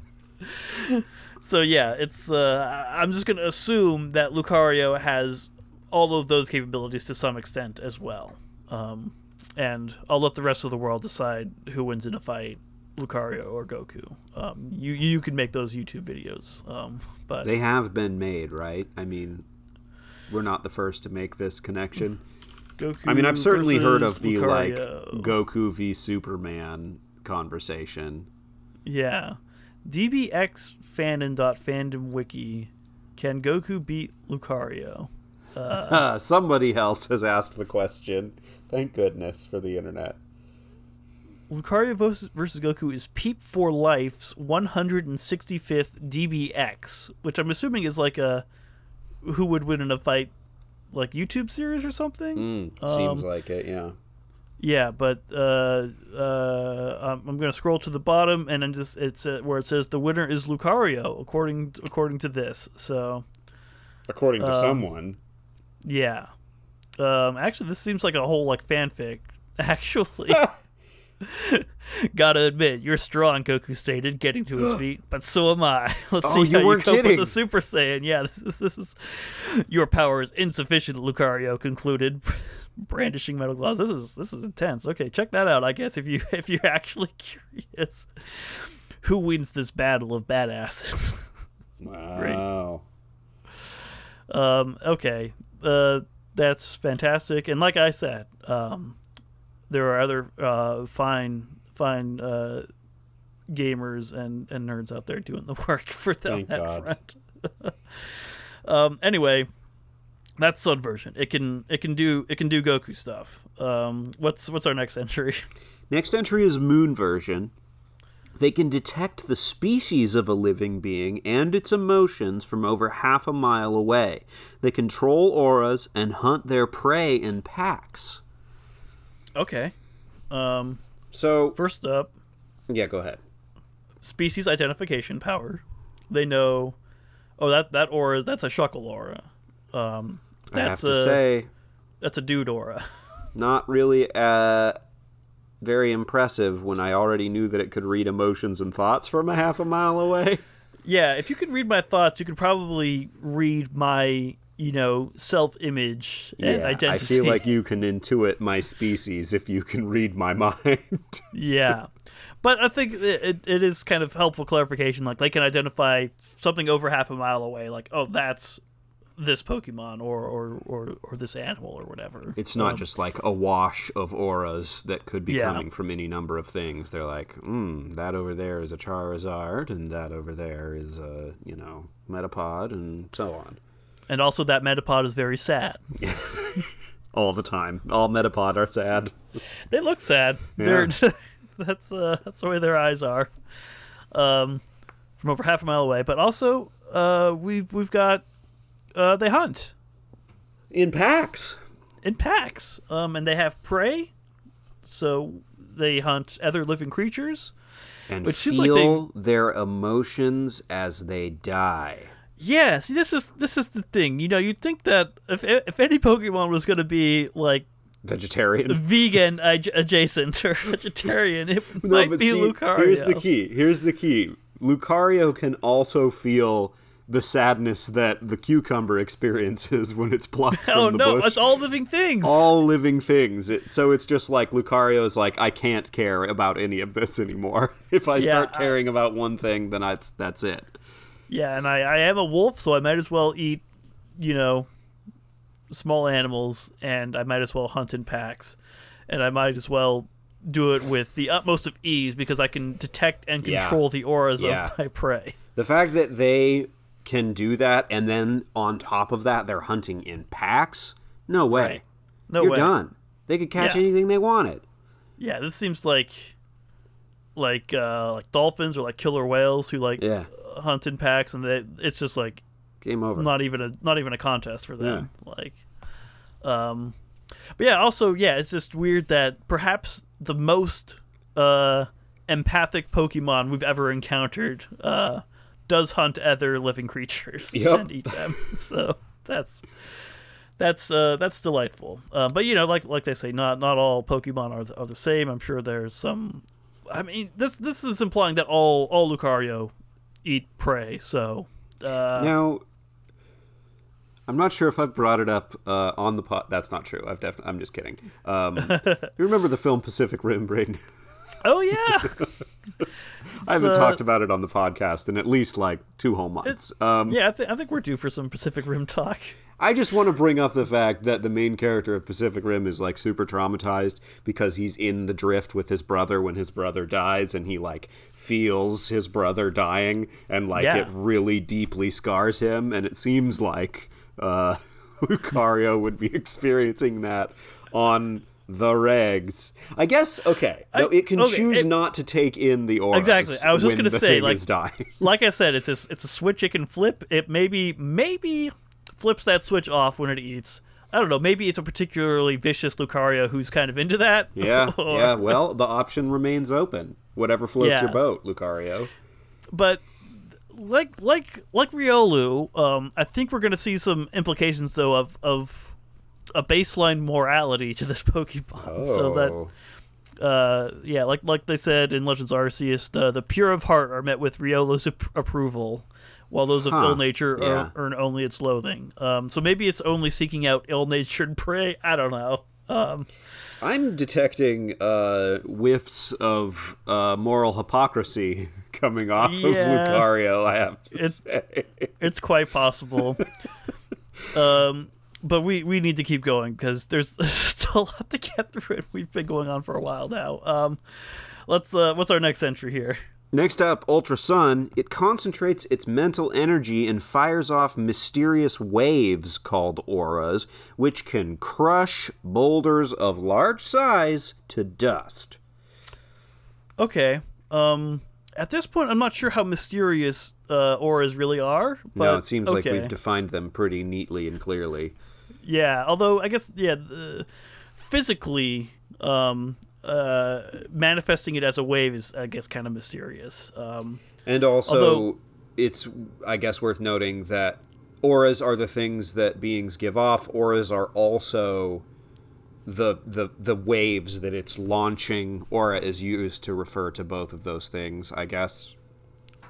so yeah, it's. Uh, I'm just gonna assume that Lucario has all of those capabilities to some extent as well, um, and I'll let the rest of the world decide who wins in a fight, Lucario or Goku. Um, you you can make those YouTube videos, um, but They have been made, right? I mean, we're not the first to make this connection. Goku. I mean, I've certainly heard of the like Goku v Superman conversation. Yeah. DBX fandom.fandom wiki. Can Goku beat Lucario? Ah, somebody else has asked the question. Thank goodness for the internet. Lucario versus Goku is Peep for Life's 165th DBX, which I'm assuming is like a who would win in a fight, like YouTube series or something. Mm, seems like it, yeah. Yeah, but uh, uh, I'm going to scroll to the bottom, and then just it's uh, where it says the winner is Lucario, according according to this. So According to Um, someone. yeah, um, actually, this seems like a whole like fanfic. Actually, gotta admit, you're strong. Goku stated, getting to his feet. But so am I. Let's Oh, see you how you cope kidding. with the Super Saiyan. Yeah, this is this is your power is insufficient. Lucario concluded, brandishing metal gloves. This is this is intense. Okay, check that out. I guess if you if you're actually curious, who wins this battle of badasses? Wow. Um, okay, uh, that's fantastic. And like I said, um, there are other uh, fine, fine uh, gamers and, and nerds out there doing the work for them Thank that God. front. um, anyway, that's Sun version. It can it can do it can do Goku stuff. Um, what's what's our next entry? Next entry is Moon version. They can detect the species of a living being and its emotions from over half a mile away. They control auras and hunt their prey in packs. okay. Um, So, first up, yeah, go ahead. species identification power. They know. Oh, that that aura that's a shuckle aura. Um, I have that's to a say, that's a dude aura. not really uh, very impressive when I already knew that it could read emotions and thoughts from a half a mile away. yeah, if you could read my thoughts, you could probably read my you know self image and I identity. I feel like you can intuit my species if you can read my mind. yeah. But I think it, it is kind of helpful clarification. Like they can identify something over half a mile away. Like, oh, that's this Pokemon or or, or, or this animal or whatever. It's not Um, just like a wash of auras that could be Yeah. coming from any number of things. They're like, hmm, that over there is a Charizard, and that over there is a, you know, Metapod, and so on. and also that Metapod is very sad. All the time. All Metapod are sad. They look sad. They're that's uh, that's the way their eyes are. Um, from over half a mile away. But also, uh, we've we've got uh, they hunt In packs. in packs. Um, and they have prey, so they hunt other living creatures. And Which feel like their emotions as they die. Yeah, see, this is this is the thing. You know, you'd think that if if any Pokemon was going to be like Vegetarian. vegan adj- adjacent or vegetarian, it No, might be see, Lucario. Here's the key. Here's the key. Lucario can also feel the sadness that the cucumber experiences when it's plucked from Oh the no, bush. it's all living things. all living things. It, so it's just like Lucario's like, I can't care about any of this anymore. If I start I- caring about one thing, then that's that's it. Yeah, and I, I am a wolf, so I might as well eat, you know, small animals, and I might as well hunt in packs, and I might as well do it with the utmost of ease because I can detect and Yeah. control the auras Yeah. of my prey. The fact that they can do that, and then on top of that, they're hunting in packs. No way. Right. No You're way. done. They could catch Yeah. anything they wanted. Yeah, this seems like like uh like dolphins or like killer whales who like Yeah. hunt in packs and they it's just like Game over. not even a not even a contest for them. Like um but yeah, also yeah, it's just weird that perhaps the most uh empathic Pokemon we've ever encountered uh does hunt other living creatures Yep. and eat them. so that's that's uh, that's delightful. Uh, but you know, like like they say, not not all Pokemon are the, are the same. I'm sure there's some. I mean, this this is implying that all all Lucario eat prey. So uh, Now, I'm not sure if I've brought it up uh, on the pot. That's not true. I've definitely. I'm just kidding. Um, you remember the film Pacific Rim, Braden? Oh yeah, I haven't uh, talked about it on the podcast in at least like two whole months. Um, yeah. I, th- I think we're due for some Pacific Rim talk. I just want to bring up the fact that the main character of Pacific Rim is like super traumatized because he's in the drift with his brother when his brother dies and he like feels his brother dying and like Yeah. it really deeply scars him and it seems like uh Lucario would be experiencing that on the regs. I guess okay. I- no, it can okay, choose it- not to take in the auras. Exactly. I was just gonna say, like- like I said, it's a, it's a switch it can flip. It maybe maybe flips that switch off when it eats. I don't know. Maybe it's a particularly vicious Lucario who's kind of into that. Yeah, Or- yeah. Well, the option remains open. Whatever floats Yeah. your boat, Lucario. But like like like Riolu, um, I think we're gonna see some implications though of of a baseline morality to this Pokemon. So that Oh. uh, yeah, like like they said in Legends Arceus, the the pure of heart are met with Riolu's ap- approval, while those of Huh, ill nature yeah. earn only its loathing. Um, so maybe it's only seeking out ill-natured prey. I don't know. Um, I'm detecting uh, whiffs of uh, moral hypocrisy coming off of Lucario. I have to It's- say. it's quite possible. um, but we, we need to keep going because there's still a lot to get through. And we've been going on for a while now. Um, let's uh, what's our next entry here? Next up, Ultra Sun. It concentrates its mental energy and fires off mysterious waves called auras, which can crush boulders of large size to dust. Okay. Um, at this point, I'm not sure how mysterious uh, auras really are. But no, it seems like we've defined them pretty neatly and clearly. Yeah, although I guess yeah, the, physically, um, uh, manifesting it as a wave is I guess kind of mysterious. Um, And also, Although- it's, I guess, worth noting that auras are the things that beings give off. Auras are also the, the, the waves that it's launching. Aura is used to refer to both of those things, I guess.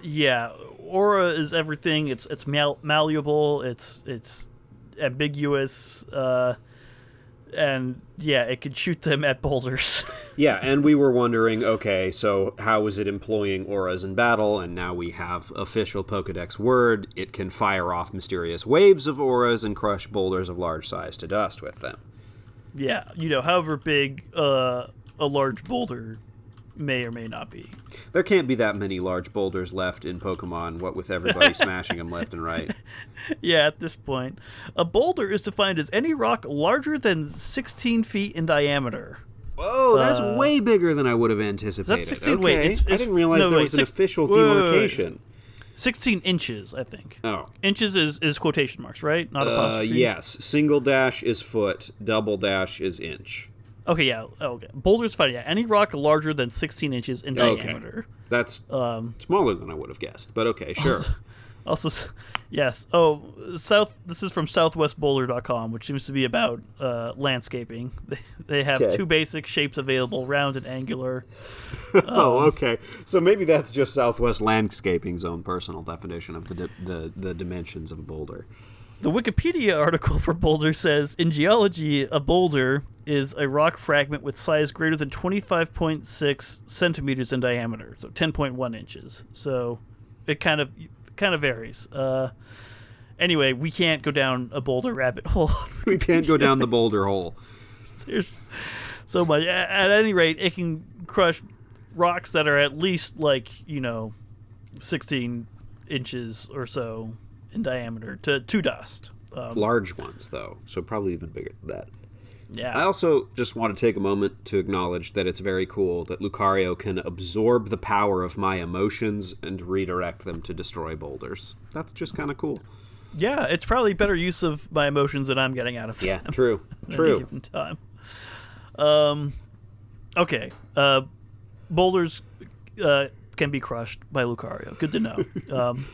yeah, aura is everything. It's it's malleable. It's it's ambiguous. Uh, and yeah, it could shoot them at boulders. Yeah, and we were wondering, okay, so how is it employing auras in battle? And now we have official Pokedex word. It can fire off mysterious waves of auras and crush boulders of large size to dust with them. yeah, you know, however big uh, a large boulder may or may not be. There can't be that many large boulders left in Pokemon, what with everybody smashing them left and right. Yeah, at this point, a boulder is defined as any rock larger than 16 feet in diameter. Whoa, that's way bigger than I would have anticipated. That's 16 okay. wait, it's- I didn't realize no, there wait, was an official wait, wait, wait, wait. demarcation. 16 inches, I think. Oh. Inches is, is quotation marks, right? Not Uh, apostrophe. yes, single dash is foot, double dash is inch. Okay, yeah. Oh, okay. Boulder's fine. Yeah, any rock larger than 16 inches in Okay. diameter. That's Um, smaller than I would have guessed, but okay, sure. Also, s- yes. Oh, south. This is from SouthwestBoulder.com, which seems to be about uh, landscaping. They, they have Okay. two basic shapes available: round and angular. oh, okay. So maybe that's just Southwest Landscaping's own personal definition of the di- the, the dimensions of a boulder. The Wikipedia article for boulder says in geology, a boulder is a rock fragment with size greater than 25.6 centimeters in diameter, so 10.1 inches. So it kind of kind of varies. Uh, anyway, we can't go down a boulder rabbit hole. We can't go down the boulder hole. There's so much. At any rate, it can crush rocks that are at least like you know, 16 inches or so in diameter to to dust. Um, Large ones, though, so probably even bigger than that. yeah. I also just want to take a moment to acknowledge that it's very cool that Lucario can absorb the power of my emotions and redirect them to destroy boulders. That's just kind of cool. Yeah, it's probably better use of my emotions that I'm getting out of Yeah, true. True. given time. Um, okay. Uh, boulders uh, can be crushed by Lucario. Good to know. um,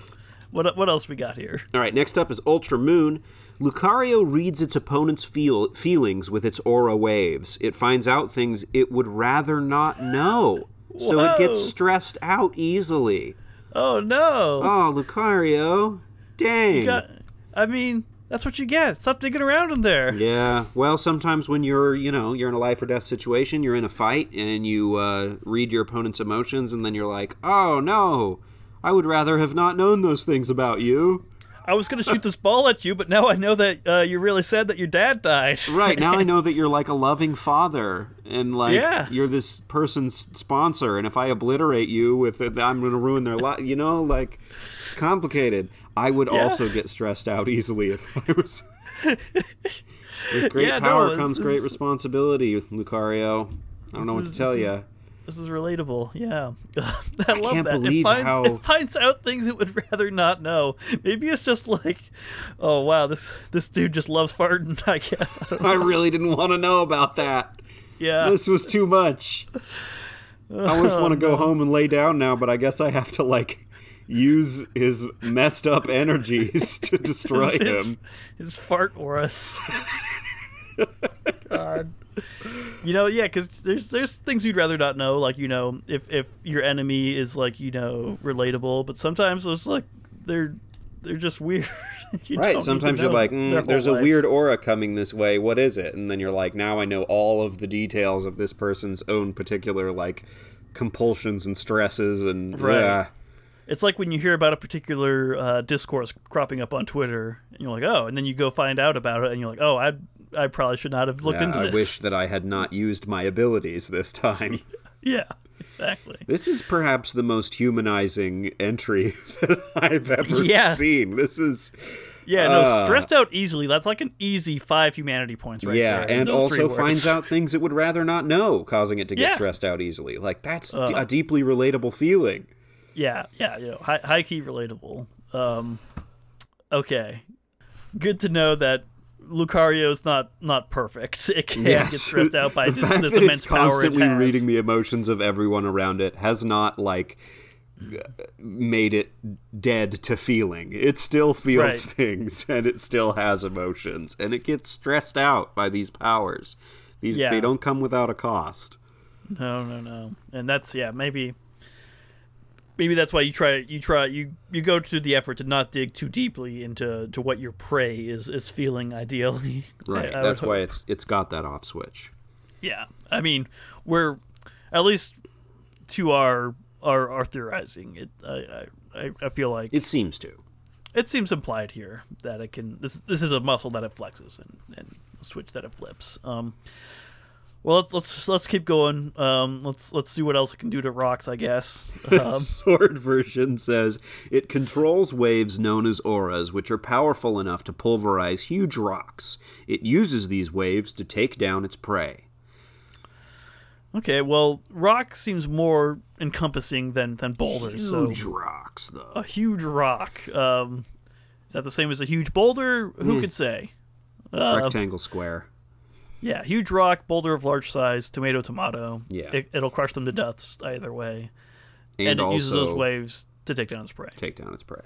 what what else we got here? All right, next up is Ultra Moon. Lucario reads its opponent's feel- feelings with its aura waves. It finds out things it would rather not know. So it gets stressed out easily. Oh no! Oh, Lucario. Dang. Got, I mean, that's what you get. Stop digging around in there. Yeah. Well, sometimes when you're, you know, you're in a life or death situation, you're in a fight and you uh, read your opponent's emotions and then you're like, oh no, I would rather have not known those things about you. I was gonna shoot this ball at you, but now I know that uh, you're really sad that your dad died. Right. Now I know that you're like a loving father and like Yeah. you're this person's sponsor. And if I obliterate you with it, I'm going to ruin their life. You know, like it's complicated. I would Yeah. also get stressed out easily if I was. With great Yeah, power this comes great responsibility, Lucario. I don't know what to tell you. This is relatable. Yeah, I love can't that. it finds, how- it finds out things it would rather not know. Maybe it's just like, oh wow, this this dude just loves farting. I guess. I. I really didn't want to know about that. Yeah. This was too much. I just want to go home and lay down now, but I guess I have to like use his messed up energies to destroy him. his fart auras. God. You know, yeah, because there's there's things you'd rather not know, like you know, if if your enemy is like you know relatable, but sometimes it's like they're they're just weird. Right. Sometimes you're like, mm, there's a lives. weird aura coming this way. What is it? And then you're like, now I know all of the details of this person's own particular like compulsions and stresses and Right. yeah. It's like when you hear about a particular uh, discourse cropping up on Twitter, and you're like, oh, and then you go find out about it, and you're like, oh, I I probably should not have looked Yeah, into this. I wish that I had not used my abilities this time. Yeah, exactly. This is perhaps the most humanizing entry that I've ever Yeah. seen. This is Yeah, no, Uh, stressed out easily. That's like an easy five humanity points right yeah, there. and also finds out things it would rather not know, causing it to get Yeah. stressed out easily. Like that's d- a deeply relatable feeling. Yeah, yeah, you know, high, high key relatable. Um, okay, good to know that Lucario's not not perfect. It can get stressed out by the this, fact this that immense it's power it constantly has. reading the emotions of everyone around it has not like uh, made it dead to feeling. It still feels Right. things and it still has emotions and it gets stressed out by these powers. These Yeah. they don't come without a cost. No, no, no. And that's yeah, maybe maybe that's why you try you try you you go to the effort to not dig too deeply into to what your prey is is feeling ideally. Right. I- I That's why hope. it's it's got that off switch. Yeah. I mean, we're at least to our our, our theorizing. It I, I I feel like It seems to. it seems implied here that it can this this is a muscle that it flexes and, and a switch that it flips. Um, well, let's let's let's keep going. Um, let's let's see what else it can do to rocks. I guess. Um, Sword version says it controls waves known as auras, which are powerful enough to pulverize huge rocks. It uses these waves to take down its prey. okay. Well, rock seems more encompassing than than boulders. So Huge rocks, though. a huge rock. Um, is that the same as a huge boulder? Who could say? Uh, Rectangle square. Yeah, huge rock, boulder of large size, tomato, tomato. Yeah. it, it'll crush them to death either way, And, and, it uses those waves to take down its prey. take down its prey.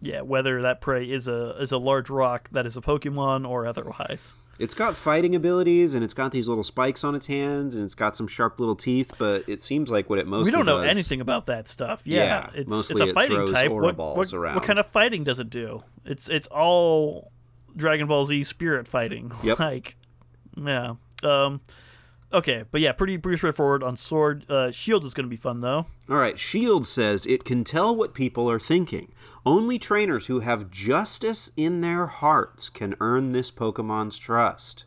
Yeah, whether that prey is a is a large rock that is a Pokemon or otherwise. It's got fighting abilities, and it's got these little spikes on its hands, and it's got some sharp little teeth. But it seems like what it mostly we don't know does- anything about that stuff. Yeah, Yeah, it's mostly it's a it fighting type. What, balls what, around. what kind of fighting does it do? It's it's all Dragon Ball Z spirit fighting. Yep. like, yeah. Um, okay, but yeah, pretty pretty straightforward on sword. Uh, shield is going to be fun though. All right, Shield says it can tell what people are thinking. Only trainers who have justice in their hearts can earn this Pokemon's trust.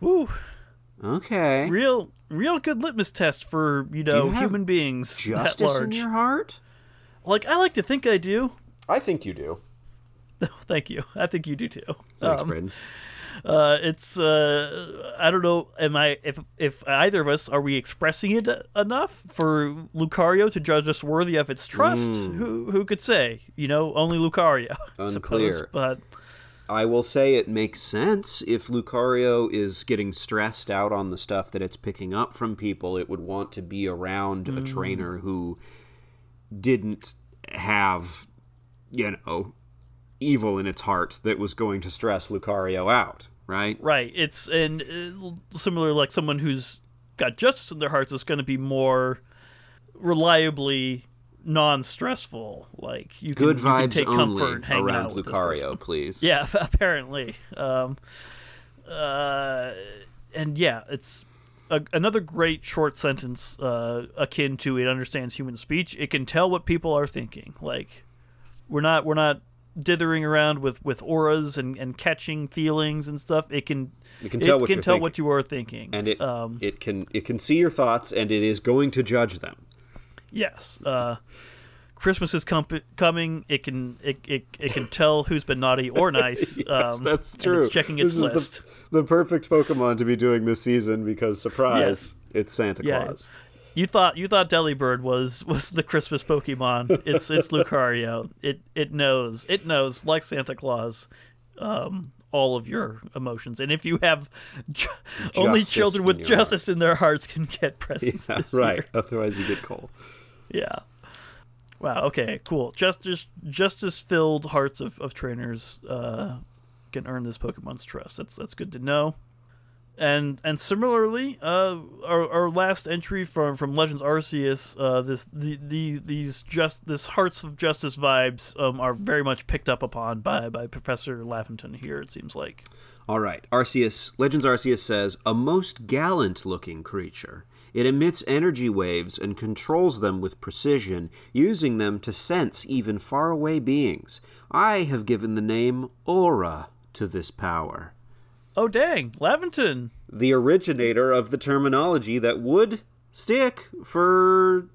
Woo. Okay. real real good litmus test for you know you have human beings at Justice in your heart? Like I like to think I do. I think you do. Thank you. I think you do too. Thanks, Um, Braden. Uh, it's uh, I don't know. Am I if if either of us are we expressing it enough for Lucario to judge us worthy of its trust? Who who could say? You know, only Lucario. I suppose. Unclear. But I will say it makes sense if Lucario is getting stressed out on the stuff that it's picking up from people. It would want to be around a trainer who didn't have, you know, evil in its heart that was going to stress Lucario out, right? right, it's and uh, similar like someone who's got justice in their hearts is going to be more reliably non-stressful. Like you can, Good you can take only comfort hanging around out. Lucario, please. Yeah, apparently. Um, uh, and yeah, it's a, another great short sentence uh, akin to it understands human speech. It can tell what people are thinking. Like we're not we're not dithering around with, with auras and, and catching feelings and stuff. It can It can tell it what can tell thinking. what you are thinking. and it um, it can it can see your thoughts and it is going to judge them. Yes. Uh, Christmas is com- coming. It can it, it, it can tell who's been naughty or nice. um, true. It's checking its this list. is the, the perfect Pokemon to be doing this season because surprise, it's Santa Yeah. Claus. You thought you thought Delibird was was the Christmas Pokemon. It's it's Lucario. It it knows it knows like Santa Claus, um, all of your emotions. And if you have ju- only children with justice in their hearts can get presents. Yeah, right. year. Otherwise, you get coal. Yeah. Wow. Okay. Cool. Justice justice filled hearts of, of trainers uh, can earn this Pokemon's trust. That's that's good to know. And and similarly, uh, our, our last entry from, from Legends Arceus, uh, this the, the these just this Hearts of Justice vibes um, are very much picked up upon by by Professor Laventon here. It seems like. All right. Arceus, Legends Arceus says, a most gallant looking creature. It emits energy waves and controls them with precision, using them to sense even faraway beings. I have given the name Aura to this power. Oh dang, Laventon! The originator of the terminology that would stick for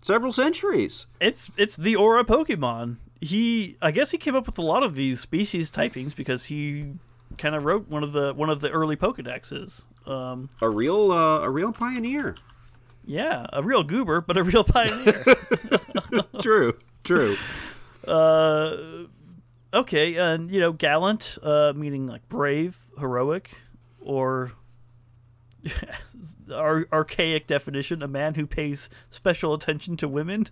several centuries. It's it's the Aura Pokemon. He, I guess, he came up with a lot of these species typings because he kind of wrote one of the one of the early Pokedexes. Um, A real, uh, a real pioneer. yeah, a real goober, but a real pioneer. true, true. uh, okay, and you know, gallant, uh, meaning like brave, heroic, or ar- archaic definition: a man who pays special attention to women.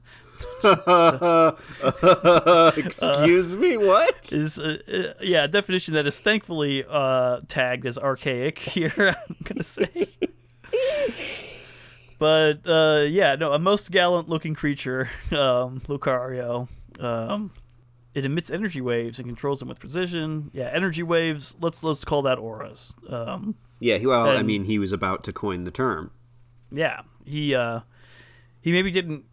Excuse me, what? is uh, uh, yeah a definition that is thankfully uh, tagged as archaic here. I'm gonna say, but uh, yeah, no, a most gallant looking creature, um, Lucario. Um, it emits energy waves and controls them with precision. Yeah, energy waves. Let's let's call that auras. Um, Yeah, he, well, I mean, he was about to coin the term. yeah, he uh, he maybe didn't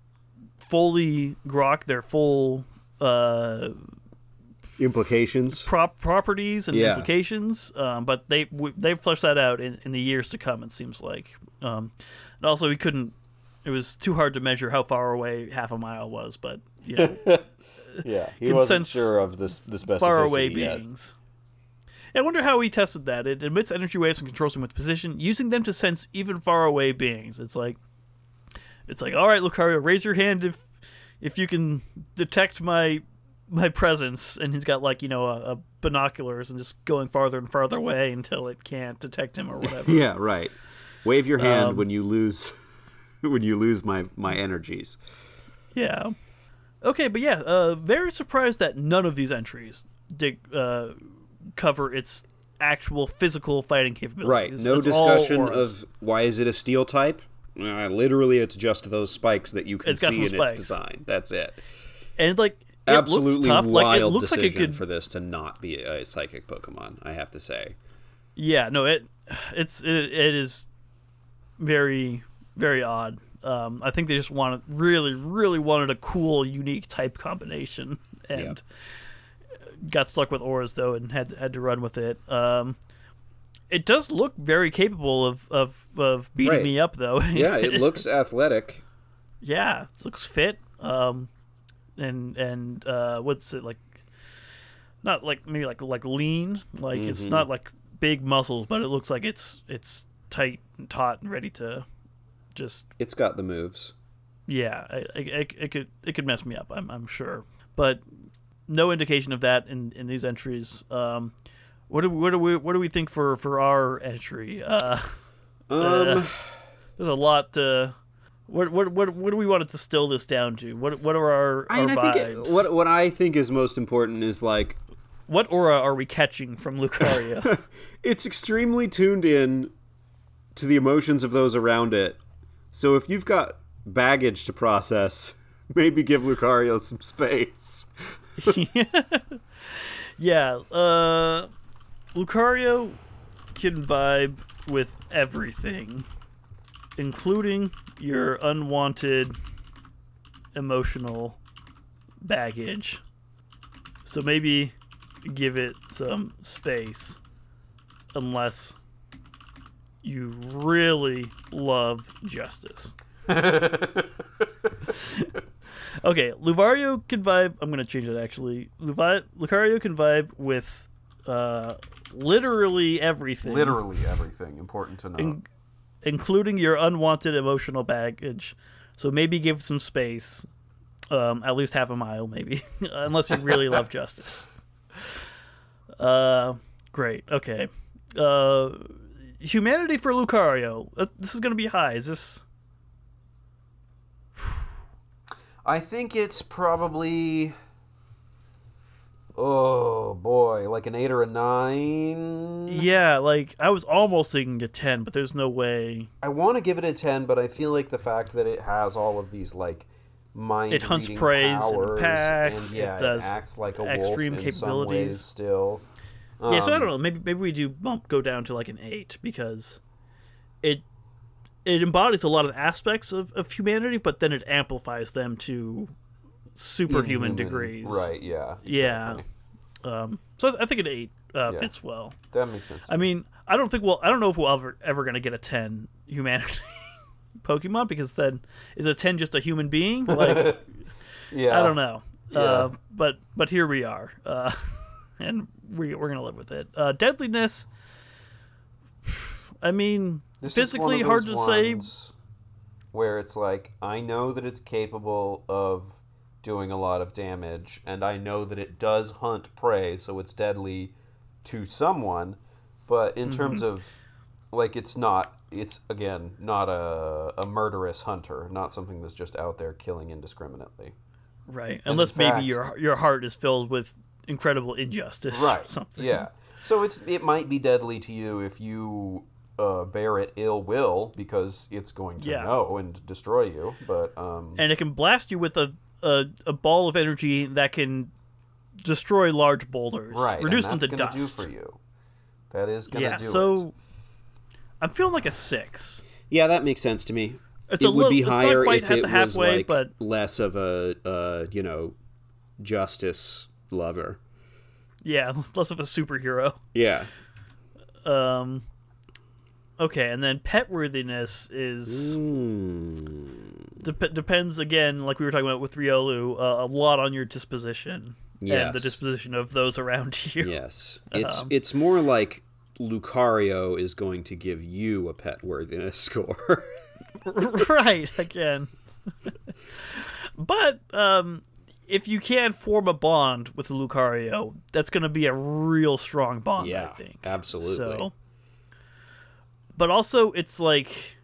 fully grok their full uh, Implications. prop properties and Yeah. implications, um, but they w- they've fleshed that out in, in the years to come. It seems like, um, and also he couldn't. It was too hard to measure how far away half a mile was, but you know, Yeah, he wasn't sure of this the specificity far away yet. beings. I wonder how he tested that. It emits energy waves and controls them with position, using them to sense even far away beings. It's like, it's like, all right, Lucario, raise your hand if if you can detect my my presence. And he's got like you know a, a binoculars and just going farther and farther away until it can't detect him or whatever. Yeah, right. Wave your hand Um, when you lose when you lose my my energies. Yeah. Okay, but yeah, uh, very surprised that none of these entries dig, uh, cover its actual physical fighting capabilities. Right. No It's discussion of why is it a steel type? Uh, literally, it's just those spikes that you can It's see in some its design. That's it. and like it Absolutely looks tough. wild like it looks like decision it could. for this to not be a psychic Pokemon. I have to say. Yeah, no, it it's it, it is very very odd. Um, I think they just wanted really really wanted a cool unique type combination and got stuck with auras though and had had to run with it. Um, it does look very capable of of, of beating Right. me up though. Yeah, it looks athletic. yeah, it looks fit. Um, and and uh, what's it like? Not like maybe like like lean. Like it's Mhm. not like big muscles, but it looks like it's it's tight and taut and ready to just It's got the moves. yeah. I, I, it, it could it could mess me up. I'm I'm sure, but no indication of that in in these entries. Um, what do what do we what do we think for for our entry? Uh, Um, there's a lot. Uh, what what what what do we want to distill this down to? What what are our, I our mean, I vibes? think it, what what I think is most important is like what aura are we catching from Lucario? it's extremely tuned in to the emotions of those around it. So if you've got baggage to process, Maybe give Lucario some space. yeah, uh, Lucario can vibe with everything, including your unwanted emotional baggage. So maybe give it some space, unless you really love justice. okay, Luvario can vibe. I'm gonna change it actually. Luvi- Lucario can vibe with uh, literally everything, Literally everything. Important to know. in- including your unwanted emotional baggage. So maybe give some space, um, at least half a mile, maybe, unless you really love justice. Uh, great. Okay. Uh, humanity for Lucario. Uh, This is gonna be high. Is this? I think it's probably. Oh boy, like an eight or a nine. Yeah, like I was almost thinking a ten, but there's no way. I want to give it a ten, but I feel like the fact that it has all of these like mind It hunts reading prey in a powers, pack, and it yeah, it, does acts like a extreme wolf in some ways still. Yeah, so I Um, don't know. Maybe maybe we do bump go down to like an eight because it it embodies a lot of aspects of, of humanity, but then it amplifies them to superhuman degrees. Right? Yeah. Yeah. Um. So I- think an eight uh, Yeah. fits well. That makes sense. I mean, I don't think we'll. I don't know if we'll ever ever gonna get a ten humanity Pokemon because then is a ten just a human being? Like yeah. I don't know. Yeah. Uh, but but here we are, uh, and we we're gonna live with it. Uh, deadliness. I mean, This physically hard to say. Where it's like I know that it's capable of doing a lot of damage, and I know that it does hunt prey, so it's deadly to someone. But in terms Mm-hmm. of like, it's not. It's again not a a murderous hunter, not something that's just out there killing indiscriminately. Right. in Unless maybe your your heart is filled with incredible injustice. Or Right. something. Yeah. So it's it might be deadly to you if you uh, bear it ill will because it's going to Yeah. know and destroy you. But um, And it can blast you with a, a a ball of energy that can destroy large boulders. right, Reduce and them that's to gonna dust. do for you. That is gonna yeah. do so it. I'm feeling like a six. Yeah, that makes sense to me. It's it a would little. be higher if it the was like but less of a uh, you know justice lover. yeah, less of a superhero. Yeah. Um. Okay, and then pet worthiness is Mm, dep- depends again, like we were talking about with Riolu, uh, a lot on your disposition and the disposition of those around you. yes. It's Um, it's more like Lucario is going to give you a pet worthiness score. right again. but um, if you can form a bond with Lucario, that's going to be a real strong bond. I think absolutely. So, but also it's like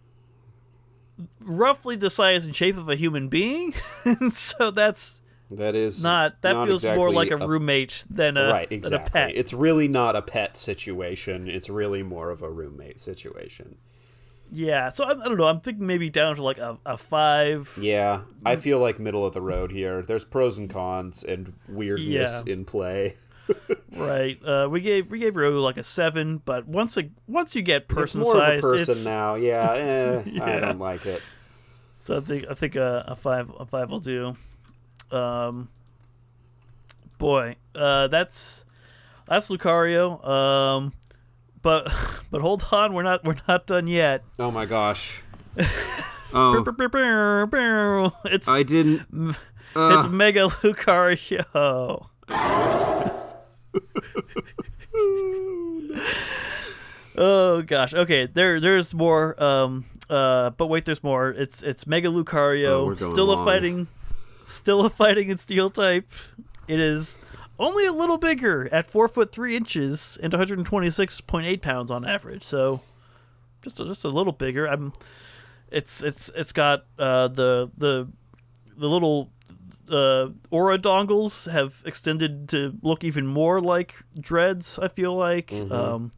roughly the size and shape of a human being, so that's That is not that not feels more like exactly a roommate than a right exactly. a pet. It's really not a pet situation. It's really more of a roommate situation. Yeah, so I, I don't know. I'm thinking maybe down to like a, a five. Yeah, I feel like middle of the road here. There's pros and cons and weirdness Yeah. in play. Right. Uh, we gave we gave Riolu like a seven, but once a once you get person it's more sized, of a person it's now. Yeah, eh, I don't like it. so I think I think a, a five a five will do. Um, boy, uh, that's that's Lucario. Um, but but hold on, we're not we're not done yet. Oh my gosh. Oh, It's I didn't. it's Uh, Mega Lucario. oh gosh. Okay, there there's more. Um. Uh. But wait, there's more. It's it's Mega Lucario. Oh, still a fighting. Still a fighting in Steel type. It is only a little bigger at four foot three inches and 126.8 pounds on average. So just a, just a little bigger. I'm. It's it's it's got uh the the the little uh, aura dongles have extended to look even more like dreads. I feel like um,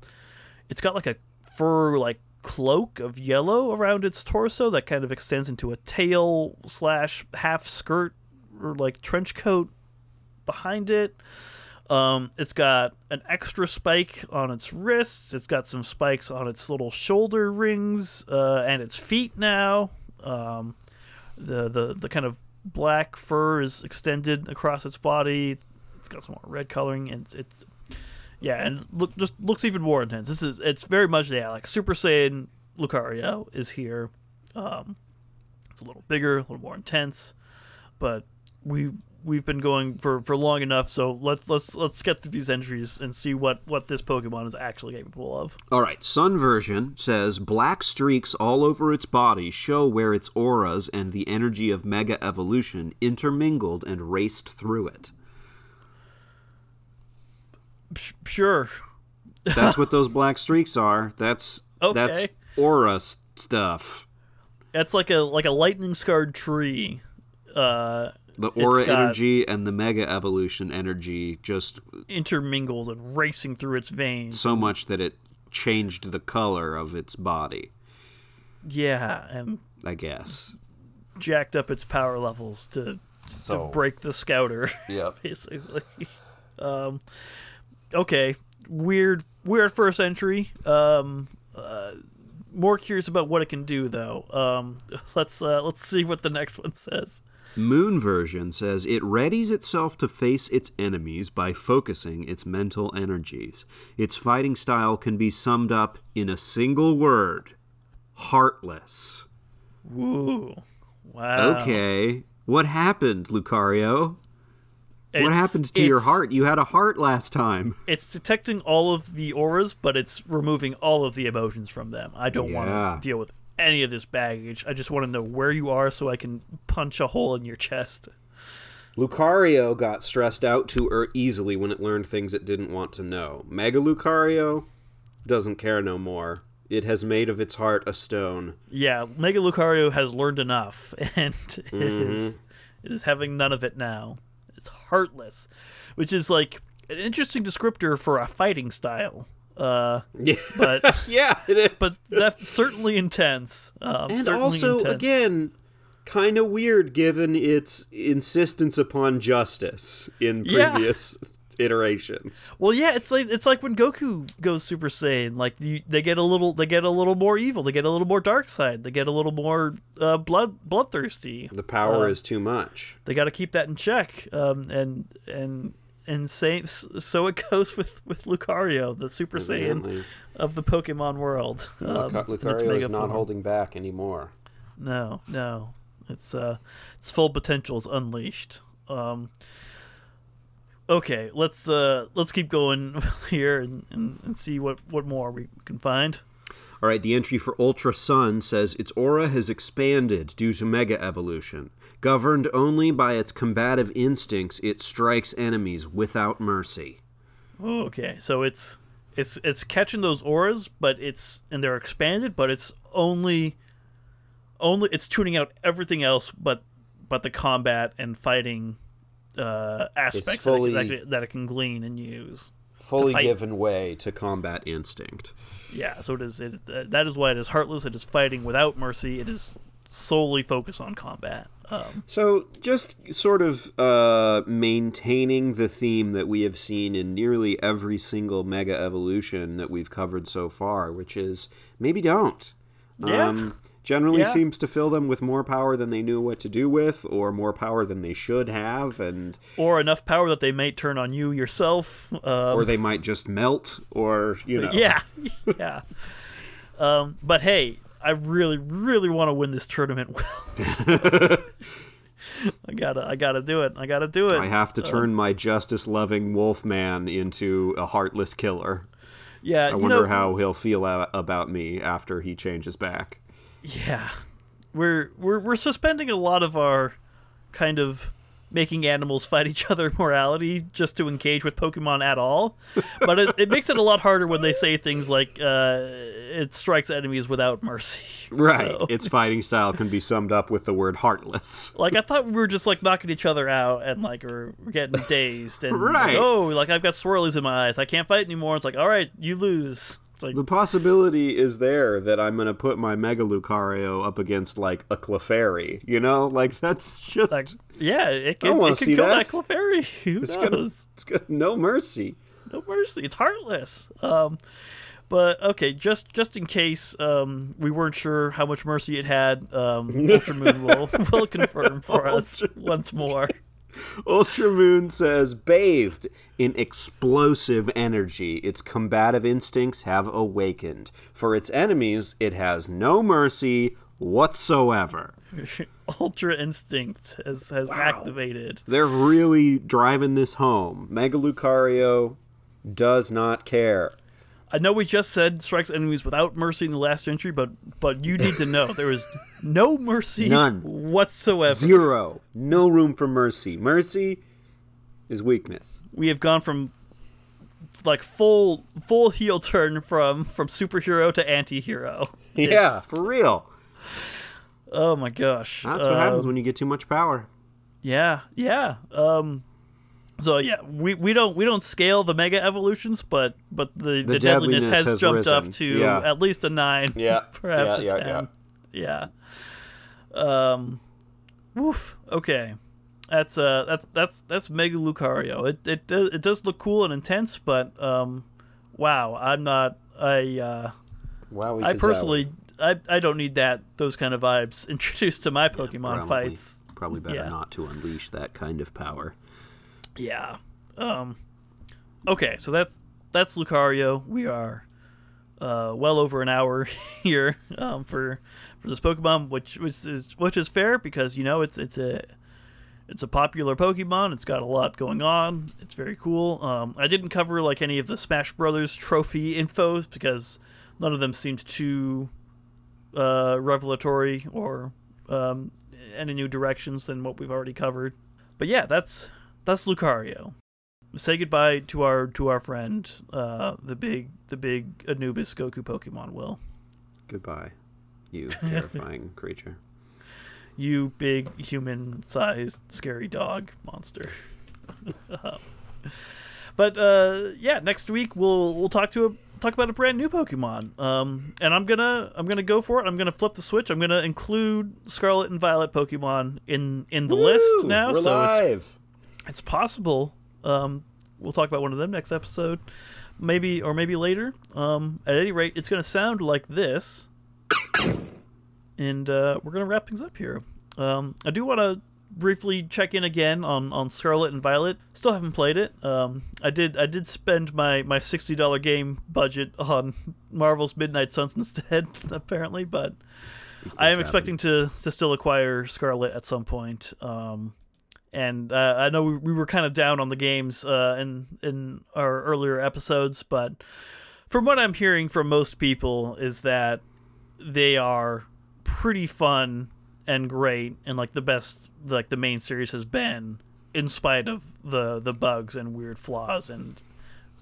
it's got like a fur like cloak of yellow around its torso that kind of extends into a tail slash half skirt or like trench coat behind it. Um, it's got an extra spike on its wrists. It's got some spikes on its little shoulder rings uh, and its feet now. Um, the, the the kind of black fur is extended across its body. It's got some more red coloring, and it's, yeah, and look just looks even more intense. This is it's very much yeah like Super Saiyan Lucario is here. Um, it's a little bigger, a little more intense, but we we've been going for, for long enough. So let's let's let's get through these entries and see what what this Pokemon is actually capable of. All right, Sun version says black streaks all over its body show where its auras and the energy of Mega Evolution intermingled and raced through it. Sh- sure. That's what those black streaks are. That's Okay. that's aura s- stuff. That's like a like a lightning scarred tree. Uh, The aura energy and the Mega Evolution energy just intermingled and racing through its veins. so much that it changed the color of its body. Yeah, and I guess. jacked up its power levels to So to break the scouter. Yeah, basically. Um, okay, weird, weird first entry. Um, uh, more curious about what it can do, though. Um, let's uh, let's see what the next one says. Moon version says it readies itself to face its enemies by focusing its mental energies. Its fighting style can be summed up in a single word heartless. Woo! Wow. Okay. What happened, Lucario? What It's- happened to your heart? You had a heart last time. It's detecting all of the auras, but it's removing all of the emotions from them. I don't Yeah. want to deal with any of this baggage. I just want to know where you are so I can punch a hole in your chest. Lucario got stressed out too er- easily when it learned things it didn't want to know. Mega Lucario doesn't care no more. It has made of its heart a stone. Yeah, Mega Lucario has learned enough, and it Mm-hmm. is it is having none of it now. It's heartless, which is like an interesting descriptor for a fighting style. Uh, Yeah, but yeah, it is. but that's certainly intense. Um, and certainly also, intense. again, kind of weird given its insistence upon justice in Yeah. previous iterations. Well, yeah, it's like it's like when Goku goes Super Saiyan. Like you, they get a little, they get a little more evil. They get a little more dark side. They get a little more uh, blood bloodthirsty. The power Uh, is too much. They got to keep that in check. Um, and and and say, so it goes with with Lucario, the Super Saiyan of the Pokemon world. Um, Luca- its Lucario is not form. holding back anymore. No, no, it's uh, its full potential is unleashed. Um, okay, let's uh, let's keep going here and, and, and see what what more we can find. All right, the entry for Ultra Sun says its aura has expanded due to mega evolution. Governed only by its combative instincts, it strikes enemies without mercy. Okay, so it's it's it's catching those auras, but it's and they're expanded, but it's only only it's tuning out everything else, but but the combat and fighting uh, aspects that, fully- it, that, it, that it can glean and use. Fully given way to combat instinct. Yeah, so it is. It, uh, that is why it is heartless. It is fighting without mercy. It is solely focus on combat. Um, So, just sort of uh, maintaining the theme that we have seen in nearly every single mega evolution that we've covered so far, which is maybe don't. Yeah. generally Yeah. seems to fill them with more power than they knew what to do with, or more power than they should have, and or enough power that they may turn on you yourself. Um, or they might just melt, or you know. yeah, yeah. Um, but hey, I really, really want to win this tournament. Wells. I gotta, I gotta do it. I gotta do it. I have to uh, turn my justice-loving wolf man into a heartless killer. yeah, I you wonder know, how he'll feel a- about me after he changes back. Yeah, we're we're we're suspending a lot of our kind of making animals fight each other morality just to engage with Pokemon at all. But it, it makes it a lot harder when they say things like uh, it strikes enemies without mercy. Right. So- Its fighting style can be summed up with the word heartless. like I thought we were just like knocking each other out and like we're, we're getting dazed and Right. like, oh like I've got swirlies in my eyes I can't fight anymore it's like all right you lose like The possibility is there that I'm gonna put my Mega Lucario up against like a Clefairy. You know, like that's just like yeah, it I can, it can see kill that. that, Clefairy. Who it's knows? gonna, it's gonna no mercy. no mercy. It's heartless. Um, but okay, just just in case um, we weren't sure how much mercy it had, um, Ultramoon will will confirm for us once more. Ultramoon says, bathed in explosive energy, its combative instincts have awakened. For its enemies, it has no mercy whatsoever. Ultra instinct has has activated. They're really driving this home. Mega Lucario does not care. I know we just said strikes enemies without mercy in the last entry, but but you need to know there is no mercy None. whatsoever. Zero. No room for mercy. Mercy is weakness. We have gone from like full full heel turn from from superhero to anti-hero. Yeah, It's- for real. Oh my gosh. That's what Uh, happens when you get too much power. Yeah, yeah. Um so yeah, we, we don't we don't scale the mega evolutions, but but the, the, deadliness, deadliness has, has jumped up to Yeah. at least a nine. Yeah, perhaps yeah, a yeah, ten. Yeah. Um woof. Okay. That's uh that's that's that's Mega Lucario. It it does it does look cool and intense, but um wow, I'm not I uh Wow, I personally I, I don't need that those kind of vibes introduced to my Pokemon Probably- fights. Probably better Yeah. not to unleash that kind of power. Yeah. Um. Okay, so that's that's Lucario. We are uh, well over an hour here um, for for this Pokemon, which which is which is fair because you know it's it's a it's a popular Pokemon. It's got a lot going on. It's very cool. Um, I didn't cover like any of the Smash Brothers trophy infos because none of them seemed too uh, revelatory or um, any new directions than what we've already covered. But yeah, that's that's Lucario. Say goodbye to our to our friend, uh, the big the big Anubis Goku Pokemon. Will Goodbye, you terrifying creature. you big human sized scary dog monster? but uh, yeah, next week we'll we'll talk to a talk about a brand new Pokemon. Um, and I'm gonna I'm gonna go for it. I'm gonna flip the switch. I'm gonna include Scarlet and Violet Pokemon in in the list now. We're so live. it's possible. Um, we'll talk about one of them next episode, maybe or maybe later. Um, at any rate, it's going to sound like this, and uh, we're going to wrap things up here. Um, I do want to briefly check in again on, on Scarlet and Violet. Still haven't played it. Um, I did I did spend my, my sixty dollar game budget on Marvel's Midnight Suns instead, apparently, but. I am expecting to, to still acquire Scarlet at some point. Um, and uh, I know we, we were kind of down on the games uh, in in our earlier episodes, but from what I'm hearing from most people is that they are pretty fun and great, and like the best like the main series has been, in spite of the the bugs and weird flaws and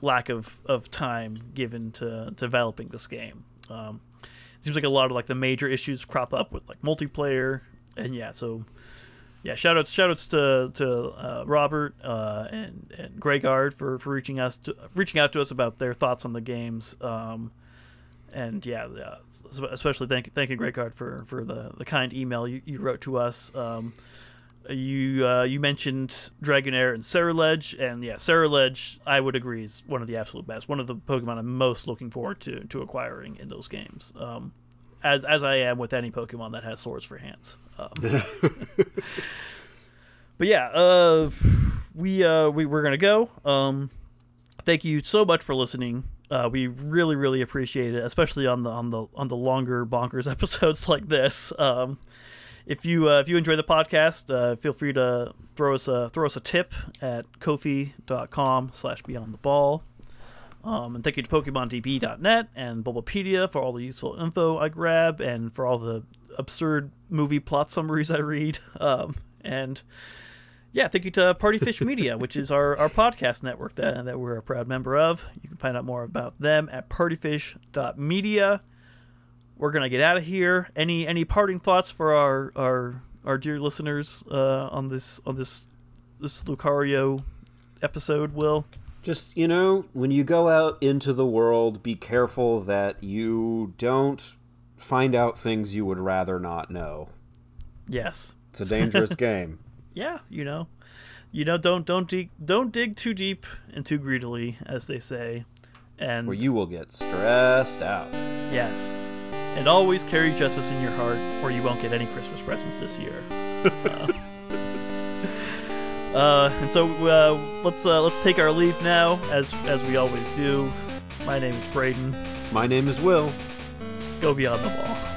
lack of, of time given to developing this game. Um, seems like a lot of like the major issues crop up with like multiplayer and yeah so yeah shout outs shout outs to to uh, robert uh, and and Greygard for for reaching us to reaching out to us about their thoughts on the games um and yeah, especially thank thank you Greygard for for the the kind email you, you wrote to us um you uh, you mentioned Dragonair and Ceruledge, and yeah, Ceruledge I would agree is one of the absolute best. One of the Pokemon I'm most looking forward to to acquiring in those games. Um, as as I am with any Pokemon that has swords for hands. Um, but yeah, uh, we uh, we we're gonna go. Um, thank you so much for listening. Uh, we really really appreciate it, especially on the on the on the longer bonkers episodes like this. Um, if you uh, if you enjoy the podcast, uh, feel free to throw us a throw us a tip at kofi.com slash beyond the ball. Um, and thank you to PokemonDB.net and Bulbapedia for all the useful info I grab and for all the absurd movie plot summaries I read. Um, and yeah, thank you to Partyfish Media, which is our, our podcast network that, that we're a proud member of. You can find out more about them at partyfish.media we're gonna get out of here. Any any parting thoughts for our our our dear listeners uh, on this on this this Lucario episode? Will Just, you know, when you go out into the world, be careful that you don't find out things you would rather not know. Yes. It's a dangerous game. Yeah, you know. You know, don't don't dig don't dig too deep and too greedily, as they say. And Or you will get stressed out. yes. And always carry justice in your heart, or you won't get any Christmas presents this year. uh, uh, and so uh, let's uh, let's take our leave now, as as we always do. My name is Braden. My name is Will. Go beyond the wall.